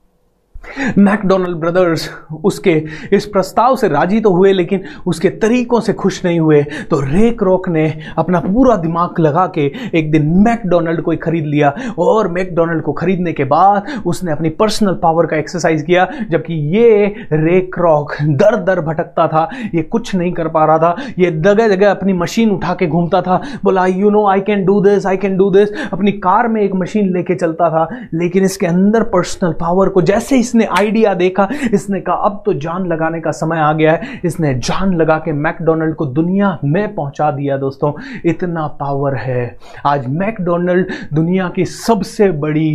Speaker 1: मैकडोनल्ड ब्रदर्स उसके इस प्रस्ताव से राज़ी तो हुए, लेकिन उसके तरीकों से खुश नहीं हुए। तो रेक रॉक ने अपना पूरा दिमाग लगा के एक दिन मैकडोनल्ड को ही खरीद लिया और मैकडोनल्ड को खरीदने के बाद उसने अपनी पर्सनल पावर का एक्सरसाइज किया, जबकि ये रेक रॉक दर दर भटकता था। ये कुछ नहीं कर पा रहा था। ये जगह जगह अपनी मशीन उठा के घूमता था। बोला you know I can do this I can do this अपनी कार में एक मशीन लेके चलता था, लेकिन इसके अंदर पर्सनल पावर को जैसे ही इसने आइडिया देखा इसने कहा अब तो जान लगाने का समय आ गया है। इसने जान लगा के मैकडोनल्ड को दुनिया में पहुँचा दिया दोस्तों। इतना पावर है। आज मैकडोनल्ड दुनिया की सबसे बड़ी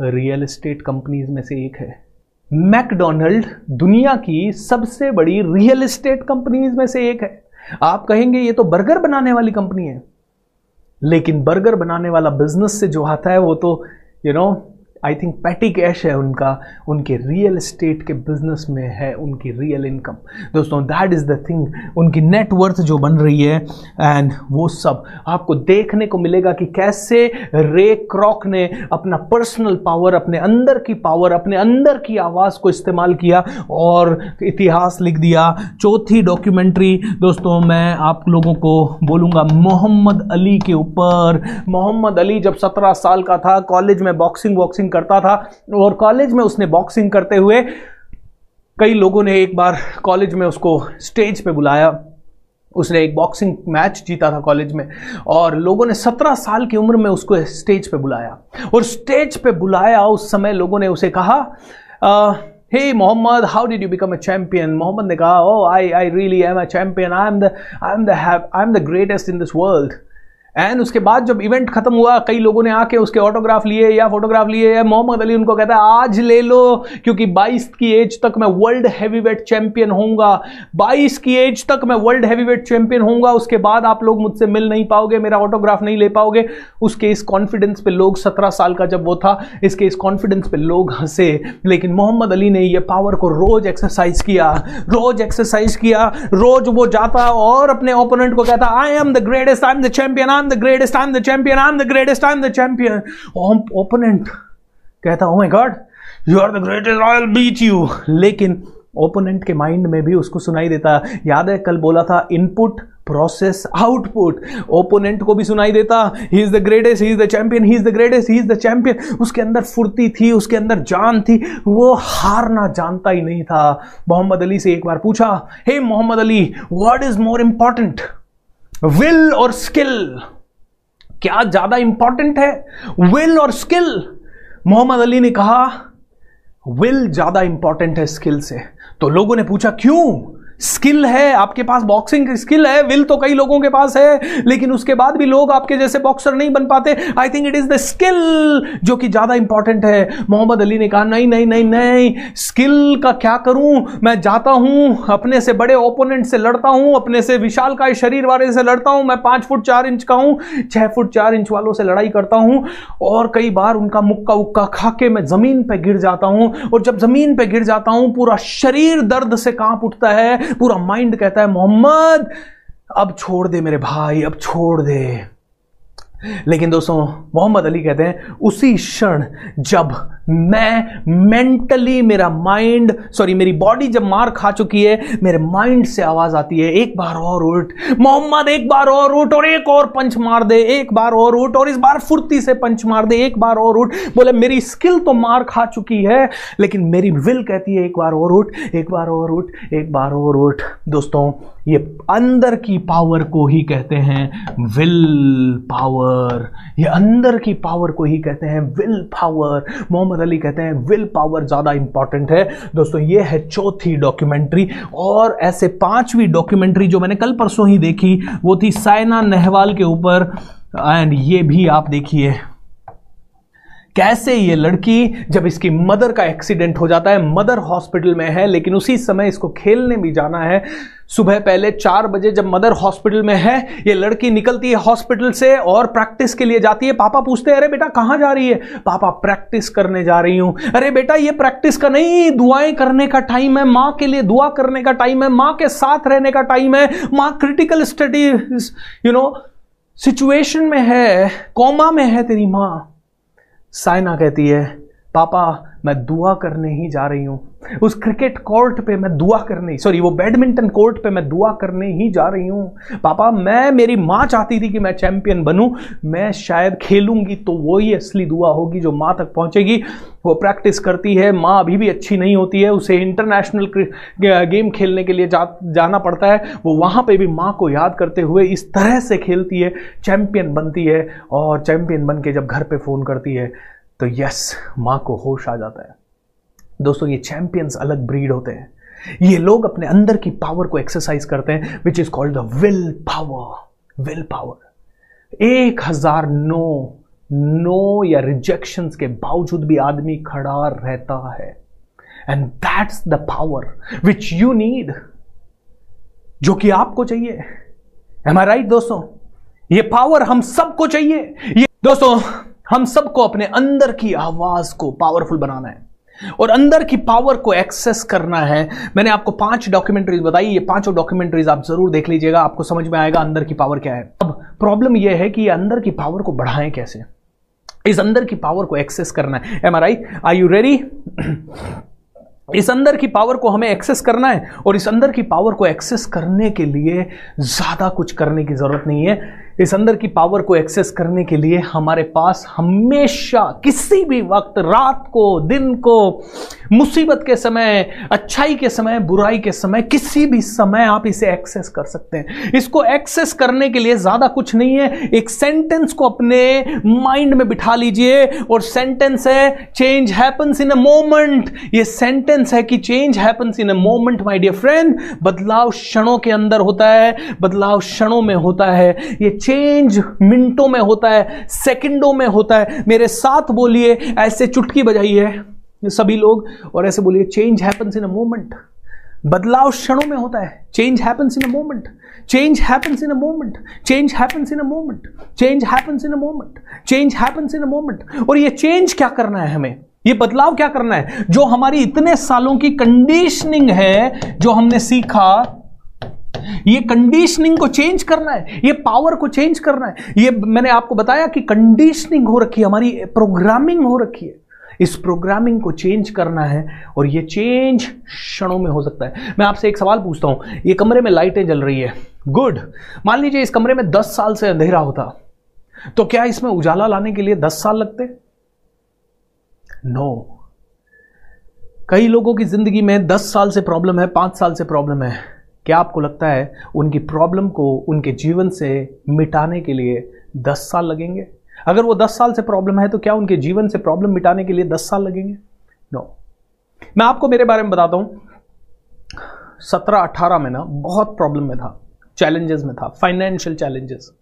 Speaker 1: रियल एस्टेट कंपनीज़ में से एक है। मैकडोनल्ड दुनिया की सबसे बड़ी रियल एस्टेट कंपनीज़ में से एक है। आप कहेंगे ये तो बर्गर बनाने वाली कंपनी है। लेकिन बर्गर बनाने वाला बिज़नेस से जो आता है वो तो you you know know, I think petty cash है उनका, उनके रियल इस्टेट के बिज़नेस में है उनकी रियल इनकम दोस्तों दैट इज़ द थिंग उनकी नेटवर्थ जो बन रही है एंड वो सब आपको देखने को मिलेगा कि कैसे रे क्रॉक ने अपना पर्सनल पावर अपने अंदर की पावर अपने अंदर की आवाज़ को इस्तेमाल किया और इतिहास लिख दिया। चौथी डॉक्यूमेंट्री दोस्तों, मैं आप लोगों को बोलूँगा मोहम्मद अली के ऊपर। मोहम्मद अली जब सत्रह साल का था कॉलेज में बॉक्सिंग वॉक्सिंग करता था और कॉलेज में उसने बॉक्सिंग करते हुए कई लोगों ने एक बार कॉलेज में उसको स्टेज पे बुलाया। उसने एक बॉक्सिंग मैच जीता था कॉलेज में और लोगों ने सत्रह साल की उम्र में उसको स्टेज पे बुलाया। और स्टेज पे बुलाया, उस समय लोगों ने उसे कहा hey Muhammad how did you become a champion Muhammad ने कहा ओ I I really am a champion I am the I am the I am the greatest in this world and उसके बाद जब इवेंट खत्म हुआ, कई लोगों ने आके उसके ऑटोग्राफ लिए या फोटोग्राफ लिए, या मोहम्मद अली उनको कहता है, आज ले लो, क्योंकि 22 की एज तक मैं वर्ल्ड हैवीवेट चैंपियन होऊँगा। 22 की एज तक मैं वर्ल्ड हैवीवेट चैंपियन होऊँगा। उसके बाद आप लोग मुझसे मिल नहीं पाओगे, मेरा ऑटोग्राफ नहीं ले पाओगे। उसके इस कॉन्फिडेंस पे लोग सत्रह साल का जब वो था, इसके इस कॉन्फिडेंस पे लोग हंसे। लेकिन मोहम्मद अली ने यह पावर को रोज एक्सरसाइज किया, रोज एक्सरसाइज किया। रोज वो जाता और अपने ओपोनेंट को कहता I am the greatest I am the champion I'm the greatest, I'm the champion, I'm the greatest, I'm the champion. Opponent कहता ओ my god you are the greatest I will beat you लेकिन opponent के mind में भी उसको सुनाई देता। याद है कल बोला था इनपुट प्रोसेस आउटपुट ओपोनेंट को भी सुनाई देता। He is the greatest he is the champion he is the greatest he is the champion उसके अंदर फुर्ती थी उसके अंदर जान थी। वो हारना जानता ही नहीं था। मोहम्मद अली से एक बार पूछा hey Muhammad Ali what is more important will और स्किल क्या ज़्यादा इंपॉर्टेंट है? विल और स्किल मोहम्मद अली ने कहा विल ज़्यादा इंपॉर्टेंट है स्किल से. तो लोगों ने पूछा, क्यों? स्किल है, आपके पास बॉक्सिंग की स्किल है विल तो कई लोगों के पास है, लेकिन उसके बाद भी लोग आपके जैसे बॉक्सर नहीं बन पाते। I think it is the skill जो कि ज़्यादा इंपॉर्टेंट है। मोहम्मद अली ने कहा, नहीं नहीं नहीं नहीं स्किल का क्या करूँ? मैं जाता हूँ, अपने से बड़े ओपोनेंट से लड़ता हूँ, अपने से विशाल का शरीर वाले से लड़ता हूँ, मैं पाँच फुट चार इंच का हूँ, छह फुट चार इंच वालों से लड़ाई करता हूँ, और कई बार उनका मुक्का उक्का खा के मैं ज़मीन पर गिर जाता हूँ, और जब ज़मीन पर गिर जाता हूँ, पूरा शरीर दर्द से काँप उठता है पूरा माइंड कहता है मोहम्मद अब छोड़ दे मेरे भाई अब छोड़ दे। लेकिन दोस्तों, मोहम्मद अली कहते हैं, उसी क्षण जब मैं मेंटली मेरा माइंड सॉरी मेरी बॉडी जब मार खा चुकी है, मेरे माइंड से आवाज़ आती है, एक बार और उठ, मोहम्मद एक बार और उठ और एक और पंच मार दे, एक बार और उठ और इस बार फुर्ती से पंच मार दे, एक बार और उठ। बोले, मेरी स्किल तो मार खा चुकी है, लेकिन मेरी विल कहती है, एक बार और उठ, एक बार और उठ, एक बार और उठ। दोस्तों ये अंदर की पावर को ही कहते हैं विल पावर ये अंदर की पावर को ही कहते हैं विल पावर मोहम्मद अली कहते हैं विल पावर ज़्यादा इंपॉर्टेंट है। दोस्तों, ये है चौथी डॉक्यूमेंट्री और ऐसे पांचवी डॉक्यूमेंट्री जो मैंने कल परसों ही देखी, वो थी साइना नेहवाल के ऊपर। एंड ये भी आप देखिए। कैसे ये लड़की, जब इसकी मदर का एक्सीडेंट हो जाता है, मदर हॉस्पिटल में है, लेकिन उसी समय इसको खेलने भी जाना है। सुबह पहले चार बजे जब मदर हॉस्पिटल में है, ये लड़की निकलती है हॉस्पिटल से और प्रैक्टिस के लिए जाती है। पापा पूछते हैं, अरे बेटा, कहाँ जा रही है? पापा, प्रैक्टिस करने जा रही हूँ। अरे बेटा, ये प्रैक्टिस का नहीं, दुआएँ करने का टाइम है, माँ के लिए दुआ करने का टाइम है, माँ के साथ रहने का टाइम है, माँ critical steady you know situation में है कोमा में है तेरी माँ। साइना कहती है पापा मैं दुआ करने ही जा रही हूँ। उस क्रिकेट कोर्ट पे मैं दुआ करने सॉरी वो बैडमिंटन कोर्ट पे मैं दुआ करने ही जा रही हूँ। पापा मैं मेरी माँ चाहती थी कि मैं चैंपियन बनूं। मैं शायद खेलूँगी तो वो ही असली दुआ होगी जो माँ तक पहुंचेगी। वो प्रैक्टिस करती है माँ अभी भी अच्छी नहीं होती है उसे इंटरनेशनल गेम खेलने के लिए जा, जाना पड़ता है। वो वहाँ पे भी माँ को याद करते हुए इस तरह से खेलती है चैंपियन बनती है और चैंपियन बन के जब घर पे फ़ोन करती है तो यस माँ को होश आ जाता है। दोस्तों, ये चैंपियंस अलग ब्रीड होते हैं। ये लोग अपने अंदर की पावर को एक्सरसाइज करते हैं which is called the will power will power एक हज़ार नो नो या रिजेक्शन के बावजूद भी आदमी खड़ा रहता है। And that's the power which you need जो कि आपको चाहिए। एम आई राइट दोस्तों? ये पावर हम सबको चाहिए। ये दोस्तों, हम सबको अपने अंदर की आवाज़ को पावरफुल बनाना है। और अंदर की पावर को एक्सेस करना है। मैंने आपको पाँच डॉक्यूमेंट्रीज बताई, ये पाँचों डॉक्यूमेंट्रीज आप ज़रूर देख लीजिएगा, आपको समझ में आएगा अंदर की पावर क्या है। अब प्रॉब्लम यह है कि अंदर की पावर को बढ़ाएँ कैसे? इस अंदर की पावर को एक्सेस करना है। Am are I I you ready इस अंदर की पावर को हमें एक्सेस करना है और इस अंदर की पावर को एक्सेस करने के लिए ज़्यादा कुछ करने की ज़रूरत नहीं है। इस अंदर की पावर को एक्सेस करने के लिए हमारे पास हमेशा किसी भी वक्त रात को, दिन को मुसीबत के समय, अच्छाई के समय, बुराई के समय, किसी भी समय आप इसे एक्सेस कर सकते हैं। इसको एक्सेस करने के लिए ज़्यादा कुछ नहीं है। एक सेंटेंस को अपने माइंड में बिठा लीजिए और सेंटेंस है change happens in a moment ये सेंटेंस है कि change happens in a moment my dear friend बदलाव क्षणों के अंदर होता है, बदलाव क्षणों में होता है। ये चेंज मिनटों में होता है सेकंडों में होता है। मेरे साथ बोलिए, ऐसे चुटकी बजाइए। सभी लोग, और ऐसे बोलिए change happens in a moment बदलाव क्षणों में होता है। Change happens in a moment change happens in a moment change happens in a moment change happens in a moment change happens in a moment और ये चेंज क्या करना है हमें? ये बदलाव क्या करना है? जो हमारी इतने सालों की कंडीशनिंग है, जो हमने सीखा, ये कंडीशनिंग को चेंज करना है। ये पावर को चेंज करना है। ये मैंने आपको बताया कि कंडीशनिंग हो रखी है, हमारी प्रोग्रामिंग हो रखी है। इस प्रोग्रामिंग को चेंज करना है और ये चेंज क्षणों में हो सकता है। मैं आपसे एक सवाल पूछता हूँ। ये कमरे में लाइटें जल रही है। गुड मान लीजिए इस कमरे में दस साल से अंधेरा होता। तो क्या इसमें उजाला लाने के लिए दस साल लगते? No no. कई लोगों की ज़िंदगी में दस साल से प्रॉब्लम है, पाँच साल से प्रॉब्लम है। क्या आपको लगता है उनकी प्रॉब्लम को उनके जीवन से मिटाने के लिए दस साल लगेंगे? अगर वो दस साल से प्रॉब्लम है तो क्या उनके जीवन से प्रॉब्लम मिटाने के लिए दस साल लगेंगे? No no. मैं आपको मेरे बारे में बताता हूँ। सत्रह अट्ठारह में ना, बहुत प्रॉब्लम में था। चैलेंजेस में था। फाइनेंशियल चैलेंजेस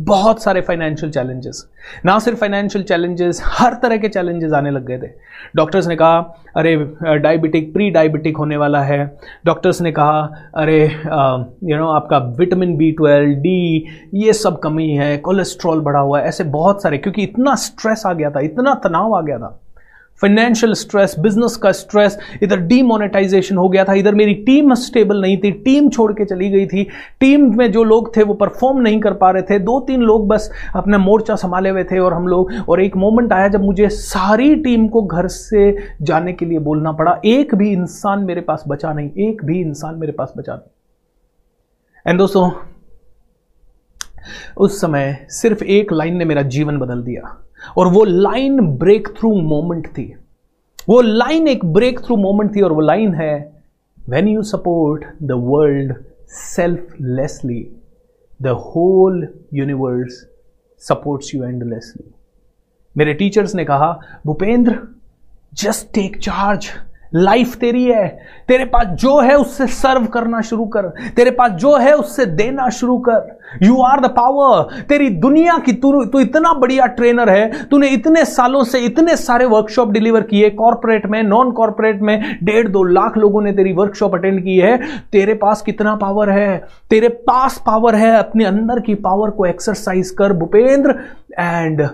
Speaker 1: बहुत सारे फाइनेंशियल चैलेंजेस ना सिर्फ़ फाइनेंशियल चैलेंजेस हर तरह के चैलेंजेस आने लग गए थे. डॉक्टर्स ने कहा, अरे डायबिटिक प्री डायबिटिक होने वाला है. डॉक्टर्स ने कहा, अरे यू नो आपका विटामिन बी ट्वेल्व डी ये सब कमी है कोलेस्ट्रॉल बढ़ा हुआ है. ऐसे बहुत सारे, क्योंकि इतना स्ट्रेस आ गया था, इतना तनाव आ गया था. फाइनेंशियल स्ट्रेस बिज़नेस का स्ट्रेस इधर डीमोनेटाइजेशन हो गया था, इधर मेरी टीम स्टेबल नहीं थी टीम छोड़ के चली गई थी। टीम में जो लोग थे वो परफॉर्म नहीं कर पा रहे थे। दो तीन लोग बस अपना मोर्चा संभाले हुए थे और हम लोग, और एक मोमेंट आया जब मुझे सारी टीम को घर से जाने के लिए बोलना पड़ा। एक भी इंसान मेरे पास बचा नहीं, एक भी इंसान मेरे पास बचा नहीं। एंड दोस्तों, उस समय सिर्फ़ एक लाइन ने मेरा जीवन बदल दिया। और वो लाइन ब्रेक थ्रू मोमेंट थी। वो लाइन एक ब्रेक थ्रू मोमेंट थी और वो लाइन है when you support the world selflessly the whole universe supports you endlessly मेरे टीचर्स ने कहा, Bhupendra just take charge life तेरी है। तेरे पास जो है, उससे सर्व करना शुरू कर। तेरे पास जो है, उससे देना शुरू कर। यू आर द पावर तेरी दुनिया की तू तू इतना बढ़िया ट्रेनर है। तूने इतने सालों से इतने सारे वर्कशॉप डिलीवर किए। कॉर्पोरेट में नॉन कॉर्पोरेट में, डेढ़ दो लाख लोगों ने तेरी वर्कशॉप अटेंड की है। तेरे पास कितना पावर है? तेरे पास पावर है अपने अंदर की पावर को एक्सरसाइज कर, भूपेंद्र एंड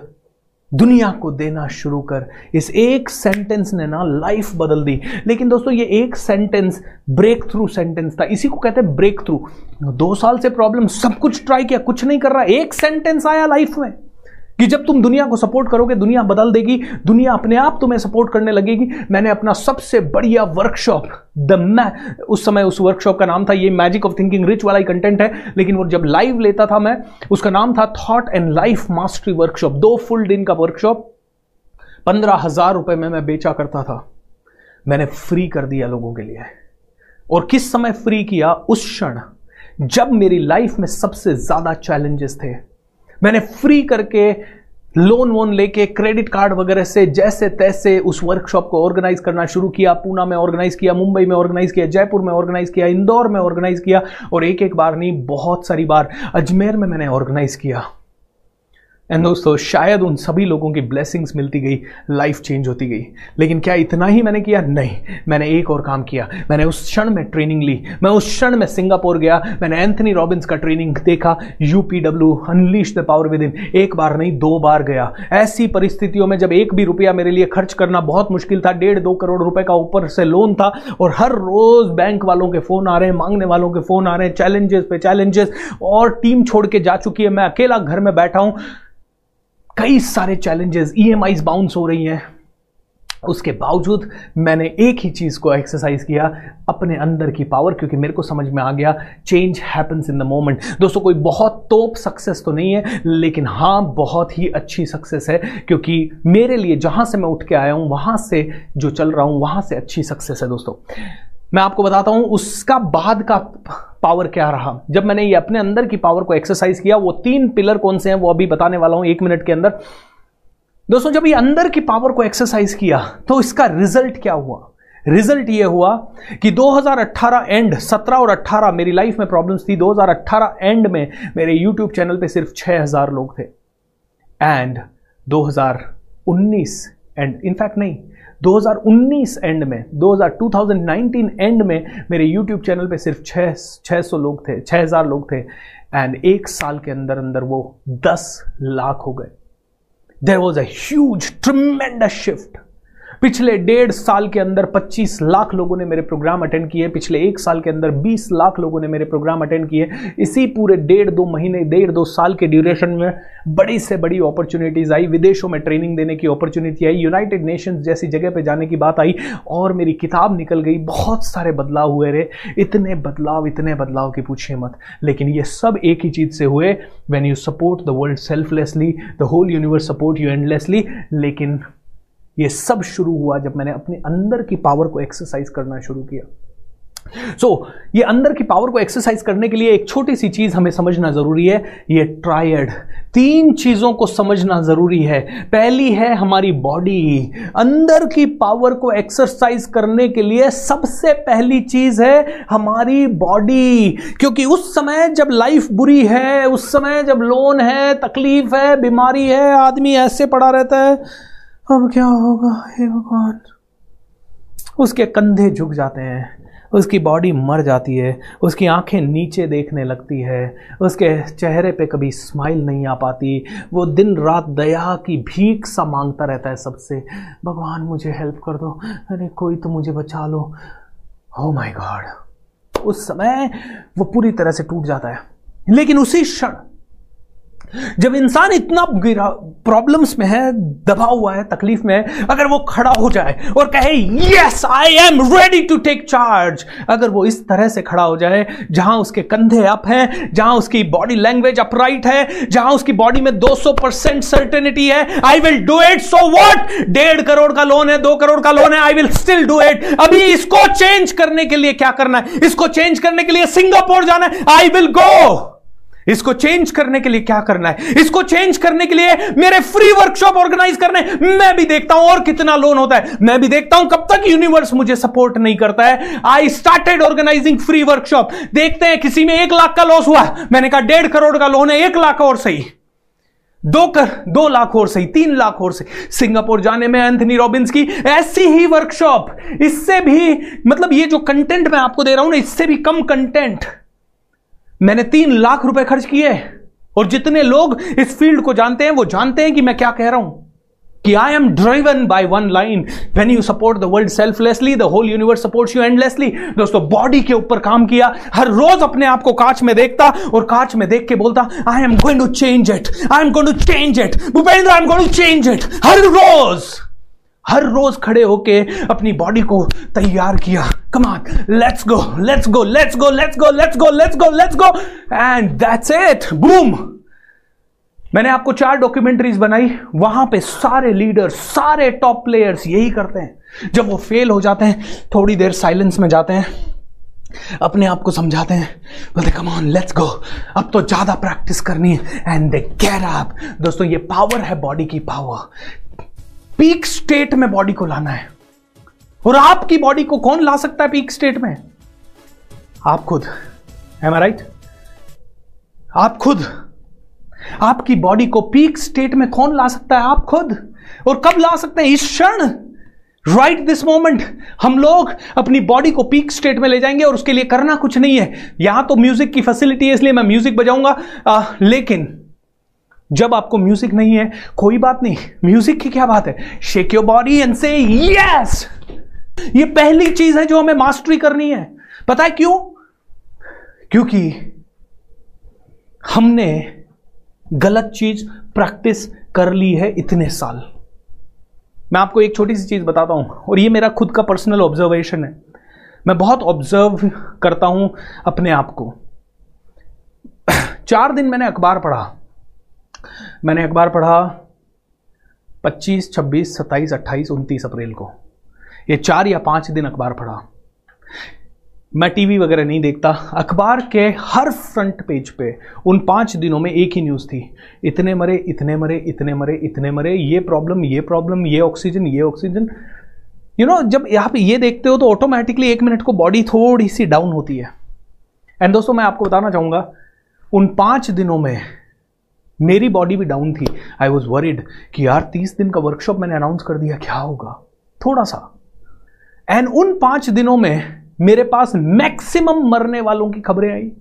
Speaker 1: दुनिया को देना शुरू कर। इस एक सेंटेंस ने ना लाइफ बदल दी। लेकिन दोस्तों, ये एक सेंटेंस ब्रेक थ्रू सेंटेंस था। इसी को कहते हैं ब्रेक थ्रू दो साल से प्रॉब्लम सब कुछ ट्राई किया, कुछ नहीं कर रहा। एक सेंटेंस आया लाइफ में। कि जब तुम दुनिया को सपोर्ट करोगे, दुनिया बदल देगी, दुनिया अपने आप तुम्हें सपोर्ट करने लगेगी। मैंने अपना सबसे बढ़िया वर्कशॉप द मै उस समय उस वर्कशॉप का नाम था, ये मैजिक ऑफ़ थिंकिंग रिच वाला ही कंटेंट है, लेकिन वो जब लाइव लेता था मैं, उसका नाम था thought and life mastery workshop दो फुल दिन का वर्कशॉप पंद्रह हज़ार रुपए में मैं बेचा करता था। मैंने फ्री कर दिया लोगों के लिए। और किस समय फ्री किया? उस क्षण, जब मेरी लाइफ में सबसे ज़्यादा चैलेंजेस थे। मैंने फ्री करके लोन वोन लेके क्रेडिट कार्ड वगैरह से जैसे तैसे उस वर्कशॉप को ऑर्गेनाइज करना शुरू किया पूना में ऑर्गेनाइज किया, मुंबई में ऑर्गेनाइज किया, जयपुर में ऑर्गेनाइज किया, इंदौर में ऑर्गेनाइज किया और एक एक बार नहीं, बहुत सारी बार अजमेर में मैंने ऑर्गेनाइज किया। एंड दोस्तों, शायद उन सभी लोगों की ब्लेसिंग्स मिलती गई लाइफ चेंज होती गई। लेकिन क्या इतना ही मैंने किया? नहीं। मैंने एक और काम किया। मैंने उस क्षण में ट्रेनिंग ली। मैं उस क्षण में सिंगापुर गया। मैंने एंथनी रॉबिन्स का ट्रेनिंग देखा। U P W unleash the power within एक बार नहीं, दो बार गया। ऐसी परिस्थितियों में जब एक भी रुपया मेरे लिए खर्च करना बहुत मुश्किल था, डेढ़ दो करोड़ रुपए का ऊपर से लोन था, और हर रोज बैंक वालों के फ़ोन आ रहे हैं मांगने वालों के फ़ोन आ रहे हैं चैलेंजेस पे चैलेंजेस और टीम छोड़ के जा चुकी है। मैं अकेला घर में बैठा हूँ। कई सारे challenges E M Is bounce हो रही हैं। उसके बावजूद मैंने एक ही चीज़ को एक्सरसाइज किया, अपने अंदर की पावर क्योंकि मेरे को समझ में आ गया change happens in the moment दोस्तों, कोई बहुत तोप सक्सेस तो नहीं है, लेकिन हाँ बहुत ही अच्छी सक्सेस है, क्योंकि मेरे लिए जहाँ से मैं उठ के आया हूँ, वहाँ से जो चल रहा हूँ, वहाँ से अच्छी सक्सेस है, दोस्तों। मैं आपको बताता हूँ, उसका बाद का पावर क्या रहा? जब मैंने ये अपने अंदर की पावर को एक्सरसाइज किया, वो तीन पिलर कौन से हैं, वो अभी बताने वाला हूँ एक मिनट के अंदर। दोस्तों, जब ये अंदर की पावर को एक्सरसाइज किया तो इसका रिज़ल्ट क्या हुआ? रिज़ल्ट ये हुआ कि 2018 एंड 17 और 18 मेरी लाइफ में प्रॉब्लम्स थी। 2018 एंड में मेरे यूट्यूब चैनल पे सिर्फ़ 6000 लोग थे। एंड 2019 एंड इनफैक्ट नहीं 2019 एंड में 2000 2019 एंड में मेरे यूट्यूब चैनल पे सिर्फ़ छः छः सौ लोग थे 6000 लोग थे एंड एक साल के अंदर अंदर वो 10 लाख हो गए। There was a huge tremendous shift पिछले डेढ़ साल के अंदर 25 लाख लोगों ने मेरे प्रोग्राम अटेंड किए पिछले एक साल के अंदर 20 लाख लोगों ने मेरे प्रोग्राम अटेंड किए इसी पूरे डेढ़ दो महीने, डेढ़ दो साल के ड्यूरेशन में बड़ी से बड़ी अपॉर्चुनिटीज़ आई। विदेशों में ट्रेनिंग देने की अपॉर्चुनिटी आई। यूनाइटेड नेशंस जैसी जगह पर जाने की बात आई और मेरी किताब निकल गई। बहुत सारे बदलाव हुए रहे। इतने बदलाव इतने बदलाव की पूछिए मत। लेकिन ये सब एक ही चीज़ से हुए। When you support the world selflessly the whole universe support you endlessly लेकिन ये सब शुरू हुआ जब मैंने अपने अंदर की पावर को एक्सरसाइज करना शुरू किया। सो so, ये अंदर की पावर को एक्सरसाइज करने के लिए एक छोटी सी चीज़ हमें समझना ज़रूरी है ये ट्रायड तीन चीज़ों को समझना ज़रूरी है। पहली है हमारी बॉडी अंदर की पावर को एक्सरसाइज करने के लिए सबसे पहली चीज़ है हमारी बॉडी क्योंकि उस समय जब लाइफ बुरी है उस समय जब लोन है तकलीफ़ है बीमारी है आदमी ऐसे पड़ा रहता है। अब क्या होगा हे भगवान? उसके कंधे झुक जाते हैं, उसकी बॉडी मर जाती है, उसकी आँखें नीचे देखने लगती है, उसके चेहरे पे कभी स्माइल नहीं आ पाती, वो दिन रात दया की भीख सा माँगता रहता है सबसे। भगवान, मुझे हेल्प कर दो। अरे, कोई तो मुझे बचा लो। हो माय गॉड उस समय वो पूरी तरह से टूट जाता है। लेकिन उसी क्षण जब इंसान इतना प्रॉब्लम्स में है, दबा हुआ है, तकलीफ़ में है, अगर वो खड़ा हो जाए और कहे yes I am ready to take charge अगर वो इस तरह से खड़ा हो जाए, जहाँ उसके कंधे अप हैं, जहाँ उसकी बॉडी लैंग्वेज अपराइट है, जहाँ उसकी बॉडी में 200 परसेंट सर्टेनिटी है I will do it so what डेढ़ करोड़ का लोन है, दो करोड़ का लोन है I will still do it अभी इसको चेंज करने के लिए क्या करना है? इसको चेंज करने के लिए सिंगापुर जाना है आई विल गो इसको चेंज करने के लिए क्या करना है? इसको चेंज करने के लिए मेरे फ्री वर्कशॉप ऑर्गेनाइज करने मैं भी देखता हूँ और कितना लोन होता है। मैं भी देखता हूँ कब तक यूनिवर्स मुझे सपोर्ट नहीं करता है। I started organising free workshop देखते हैं, किसी में एक लाख का लॉस हुआ। मैंने कहा, डेढ़ करोड़ का लोन है, एक लाख और सही। दो कर, दो लाख और सही, तीन लाख और सही। सिंगापुर जाने में एंथनी रॉबिन्स की ऐसी ही वर्कशॉप इससे भी मतलब ये जो कंटेंट मैं आपको दे रहा हूँ ना, इससे भी कम कंटेंट मैंने तीन लाख रुपए खर्च किए और जितने लोग इस फ़ील्ड को जानते हैं, वो जानते हैं कि मैं क्या कह रहा हूँ, कि I am driven by one line when you support the world selflessly the whole universe supports you endlessly दोस्तों बॉडी के ऊपर काम किया, हर रोज अपने आप को कांच में देखता और कांच में देख के बोलता I am going to change it I am going to change it Bhupendra I am going to change it हर रोज। हर रोज खड़े होके अपनी बॉडी को तैयार किया। Come on let's go let's go let's go let's go let's go let's go let's go and that's it boom मैंने आपको चार डॉक्यूमेंट्रीज बनाई। वहाँ पे सारे लीडर सारे टॉप प्लेयर्स यही करते हैं। जब वो फेल हो जाते हैं, थोड़ी देर साइलेंस में जाते हैं, अपने आप को समझाते हैं। बोलते कम ऑन लेट्स गो अब तो ज़्यादा प्रैक्टिस करनी है। एंड दे कैर आप दोस्तों, ये पावर है बॉडी की पावर पीक स्टेट में बॉडी को लाना है। और आपकी बॉडी को कौन ला सकता है पीक स्टेट में? आप खुद। एम आई राइट आप खुद। आपकी बॉडी को पीक स्टेट में कौन ला सकता है? आप खुद। और कब ला सकते हैं? इस क्षण। राइट दिस मोमेंट हम लोग अपनी बॉडी को पीक स्टेट में ले जाएँगे और उसके लिए करना कुछ नहीं है। यहाँ तो म्यूज़िक की फैसिलिटी है, इसलिए मैं म्यूज़िक बजाऊँगा। लेकिन जब आपको म्यूज़िक नहीं है, कोई बात नहीं। म्यूज़िक की क्या बात है? Shake your body and say yes ये पहली चीज़ है जो हमें मास्टरी करनी है। पता है क्यों? क्योंकि हमने गलत चीज़ प्रैक्टिस कर ली है इतने साल। मैं आपको एक छोटी सी चीज़ बताता हूँ, और ये मेरा खुद का पर्सनल ऑब्जर्वेशन है। मैं बहुत ऑब्ज़र्व करता हूँ अपने आप को। चार दिन मैंने अखबार पढ़ा। मैंने अखबार पढ़ा 25, 26, 27, 28, 29 अप्रैल को। ये चार या पाँच दिन अखबार पढ़ा। मैं टीवी वगैरह नहीं देखता। अखबार के हर फ्रंट पेज पे उन पाँच दिनों में एक ही न्यूज़ थी। इतने मरे इतने मरे इतने मरे इतने मरे ये प्रॉब्लम ये प्रॉब्लम ये ऑक्सीजन ये ऑक्सीजन। यू नो जब आप ये देखते हो तो ऑटोमेटिकली एक मिनट को बॉडी थोड़ी सी डाउन होती है। एंड दोस्तों मैं आपको बताना चाहूँगा उन पाँच दिनों में मेरी बॉडी भी डाउन थी. आई वॉज़ वरिड कि यार तीस दिन का वर्कशॉप मैंने अनाउंस कर दिया, क्या होगा? थोड़ा सा. एंड उन पाँच दिनों में मेरे पास मैक्सिमम मरने वालों की खबरें आई.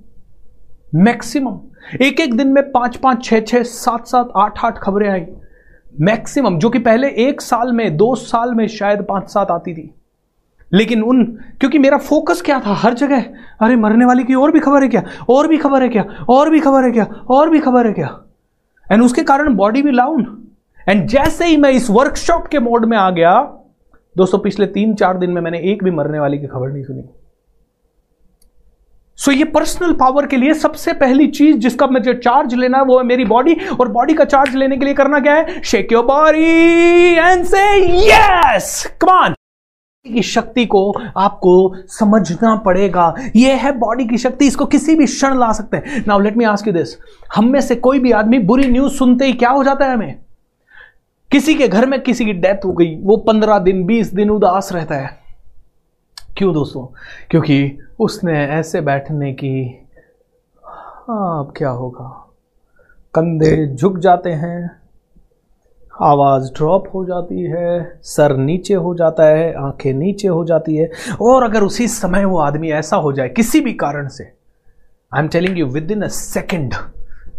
Speaker 1: मैक्सिमम एक एक दिन में पाँच पाँच, छह छह, सात सात, आठ आठ खबरें आई. मैक्सिमम जो कि पहले एक साल में, दो साल में शायद पाँच, सात आती थी. लेकिन उन, क्योंकि मेरा फोकस क्या था? हर जगह. अरे, मरने वाले की और भी खबर है क्या? और भी खबर है क्या? और भी खबर है क्या? और भी खबर है क्या? एंड उसके कारण बॉडी भी लाउन एंड जैसे ही मैं इस वर्कशॉप के मोड में आ गया दोस्तों पिछले तीन चार दिन में मैंने एक भी मरने वाली की खबर नहीं सुनी। सो so, ये पर्सनल पावर के लिए सबसे पहली चीज़ जिसका मुझे चार्ज लेना है वो है मेरी बॉडी और बॉडी का चार्ज लेने के लिए करना क्या है? Shake your body and say yes come on की शक्ति को आपको समझना पड़ेगा। यह है बॉडी की शक्ति, इसको किसी भी क्षण ला सकते हैं। Now let me ask you this हम में से कोई भी आदमी बुरी न्यूज़ सुनते ही क्या हो जाता है हमें? किसी के घर में किसी की डेथ हो गई, वो पंद्रह दिन, बीस दिन उदास रहता है। क्यों दोस्तों? क्योंकि उसने ऐसे बैठने की हाँ अब क्या होगा? कंधे झुक जाते हैं। आवाज़ ड्रॉप हो जाती है, सर नीचे हो जाता है, आँखें नीचे हो जाती है, और अगर उसी समय वो आदमी ऐसा हो जाए किसी भी कारण से I am telling you within a second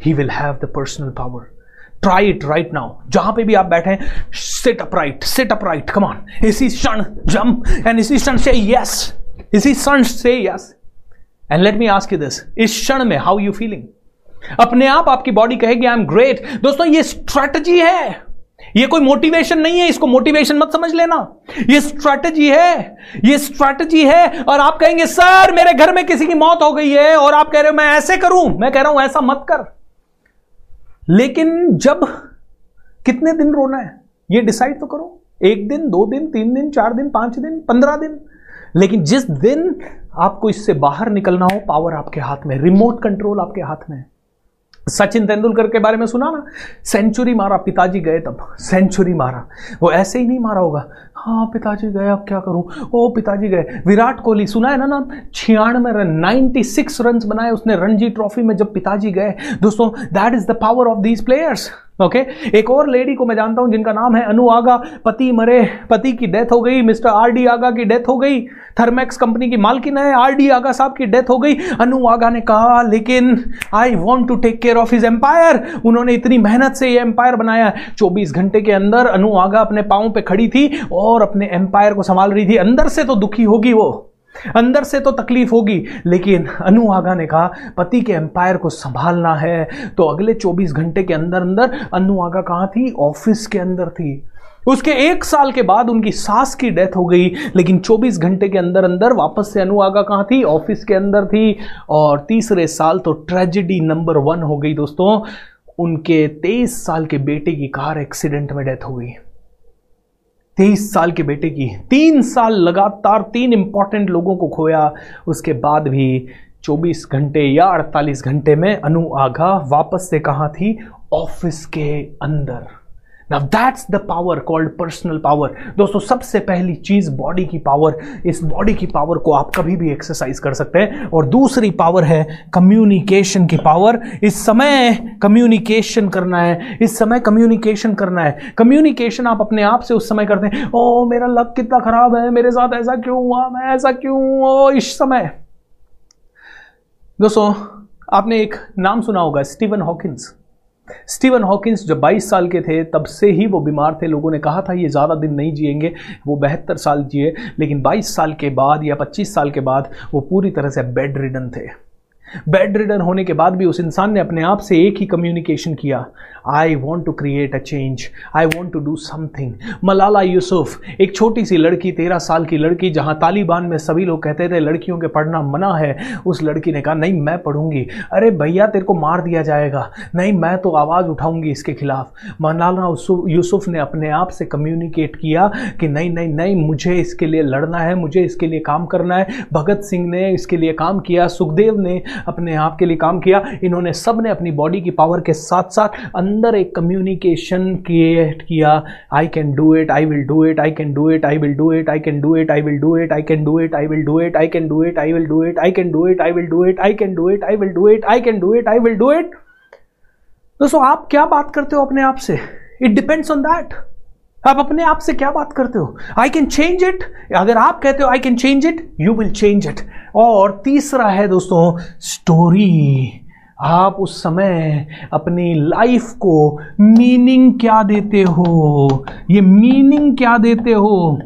Speaker 1: he will have the personal power try it right now जहाँ पे भी आप बैठे हैं sit up right sit up right come on इसी क्षण जम एंड इसी क्षण से यस इसी क्षण से yes and let me ask you this इस क्षण में हाउ यू फीलिंग अपने आप आपकी बॉडी कहेगी आई एम ग्रेट दोस्तों, ये स्ट्रेटजी है। ये कोई मोटिवेशन नहीं है, इसको मोटिवेशन मत समझ लेना। ये स्ट्रैटेजी है, ये स्ट्रैटेजी है, और आप कहेंगे, सर, मेरे घर में किसी की मौत हो गई है, और आप कह रहे हो, मैं ऐसे करूँ, मैं कह रहा हूँ, ऐसा मत कर। लेकिन जब कितने दिन रोना है, ये डिसाइड तो करो। एक दिन, दो दिन, तीन दिन, चार दिन, पाँच दिन, पंद्रह दिन। लेकिन जिस दिन आपको इससे बाहर निकलना हो पावर आपके हाथ में रिमोट कंट्रोल आपके हाथ में है। सचिन तेंदुलकर के बारे में सुना ना? सेंचुरी मारा, पिताजी गए तब। सेंचुरी मारा। वो ऐसे ही नहीं मारा होगा। हाँ पिताजी गए, अब क्या करूँ? ओ, पिताजी गए। विराट कोहली, सुना है ना नाम? छियानवे रन 96 रन बनाए उसने रणजी ट्रॉफी में जब पिताजी गए। दोस्तों that is the power of these players okay okay? एक और लेडी को मैं जानता हूँ जिनका नाम है अनु आगा। पति मरे, पति की डेथ हो गई, मिस्टर आर डी आगा की डेथ हो गई। थर्मैक्स कंपनी की मालकिन है। आर डी आगा साहब की डेथ हो गई। अनु आगा ने कहा, लेकिन I want to take care of his empire उन्होंने इतनी मेहनत से ये एम्पायर बनाया। 24 घंटे के अंदर अनु आगा अपने पाओं पे खड़ी थी और अपने एम्पायर को संभाल रही थी। अंदर से तो दुखी होगी वो। अंदर से तो तकलीफ़ होगी। लेकिन अनु आगा ने कहा, पति के एम्पायर को संभालना है। तो अगले 24 घंटे के अंदर अंदर अनु आगा कहाँ थी? ऑफ़िस के अंदर थी। उसके एक साल के बाद उनकी सास की डेथ हो गई। लेकिन 24 घंटे के अंदर अंदर वापस से अनु आगा कहाँ थी? ऑफ़िस के अंदर थी। और तीसरे साल तो ट्रेजिडी नंबर वन हो गई दोस्तों। उनके तेईस साल के बेटे की कार एक्सीडेंट में डेथ हो गई। तेईस साल के बेटे की तीन साल लगातार तीन इंपॉर्टेंट लोगों को खोया। उसके बाद भी 24 घंटे या 48 घंटे में अनु आघा वापस से कहा थी? ऑफ़िस के अंदर। Now that's the power called personal power दोस्तों, सबसे पहली चीज़ बॉडी की पावर इस बॉडी की पावर को आप कभी भी एक्सरसाइज कर सकते हैं। और दूसरी पावर है कम्युनिकेशन की पावर इस समय कम्युनिकेशन करना है। इस समय कम्युनिकेशन करना है। कम्युनिकेशन आप अपने आप से उस समय करते हैं। ओ, मेरा लक कितना खराब है। मेरे साथ ऐसा क्यों हुआ? मैं ऐसा क्यों ओ, इस समय। दोस्तों, आपने एक नाम सुना होगा स्टीवन हॉकिंस स्टीवन हॉकिंस जब 22 साल के थे, तब से ही वो बीमार थे। लोगों ने कहा था, ये ज़्यादा दिन नहीं जिएँगे, वो बहत्तर साल जिए। लेकिन 22 साल के बाद या 25 साल के बाद वो पूरी तरह से बेड रिडन थे। बेड रिडन होने के बाद भी उस इंसान ने अपने आप से एक ही कम्युनिकेशन किया। I want to create a change I want to do something Malala Yousuf, एक छोटी सी लड़की, तेरह साल की लड़की, जहाँ तालिबान में सभी लोग कहते थे, लड़कियों के पढ़ना मना है। उस लड़की ने कहा, नहीं, मैं पढ़ूँगी। अरे भैया, तेरे को मार दिया जाएगा। नहीं, मैं तो आवाज़ उठाऊँगी इसके खिलाफ। मलाला यूसुफ ने अपने आप से कम्युनिकेट किया कि, नहीं नहीं नहीं, मुझे इसके लिए लड़ना है, मुझे इसके लिए काम करना है। भगत सिंह ने इसके लिए काम किया, सुखदेव ने अपने आप के लिए काम किया इन्होंने सबने अपनी बॉडी की पावर के साथ साथ अंदर एक कम्युनिकेशन क्रिएट किया I can do it I will do it I can do it I will do it I can do it I will do it I can do it I will do it I can do it I will do it I can do it I will do it I can do it I will do it I can do it I will do it दोस्तों आप क्या बात करते हो अपने आप से it depends on that आप अपने आप से क्या बात करते हो आई कैन चेंज इट अगर आप कहते हो I can change it you will change it और तीसरा है दोस्तों स्टोरी आप उस समय अपनी लाइफ को मीनिंग क्या देते हो? ये मीनिंग क्या देते हो?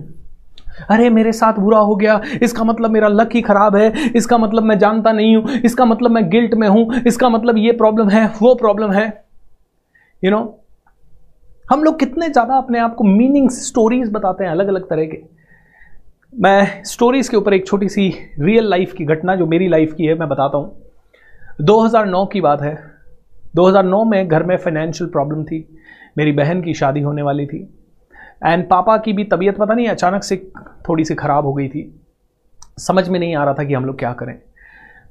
Speaker 1: अरे मेरे साथ बुरा हो गया। इसका मतलब मेरा लक ही खराब है। इसका मतलब मैं जानता नहीं हूँ। इसका मतलब मैं गिल्ट में हूँ। इसका मतलब ये प्रॉब्लम है वो प्रॉब्लम है। यू you नो know, हम लोग कितने ज़्यादा अपने आप को मीनिंग स्टोरीज बताते हैं अलग अलग तरह के। मैं स्टोरीज के ऊपर एक छोटी सी रियल लाइफ की घटना जो मेरी लाइफ की है, मैं बताता हूँ। 2009 की बात है। 2009 में घर में फाइनेंशियल प्रॉब्लम थी। मेरी बहन की शादी होने वाली थी। एंड पापा की भी तबीयत पता नहीं, अचानक से थोड़ी सी ख़राब हो गई थी। समझ में नहीं आ रहा था कि हम लोग क्या करें।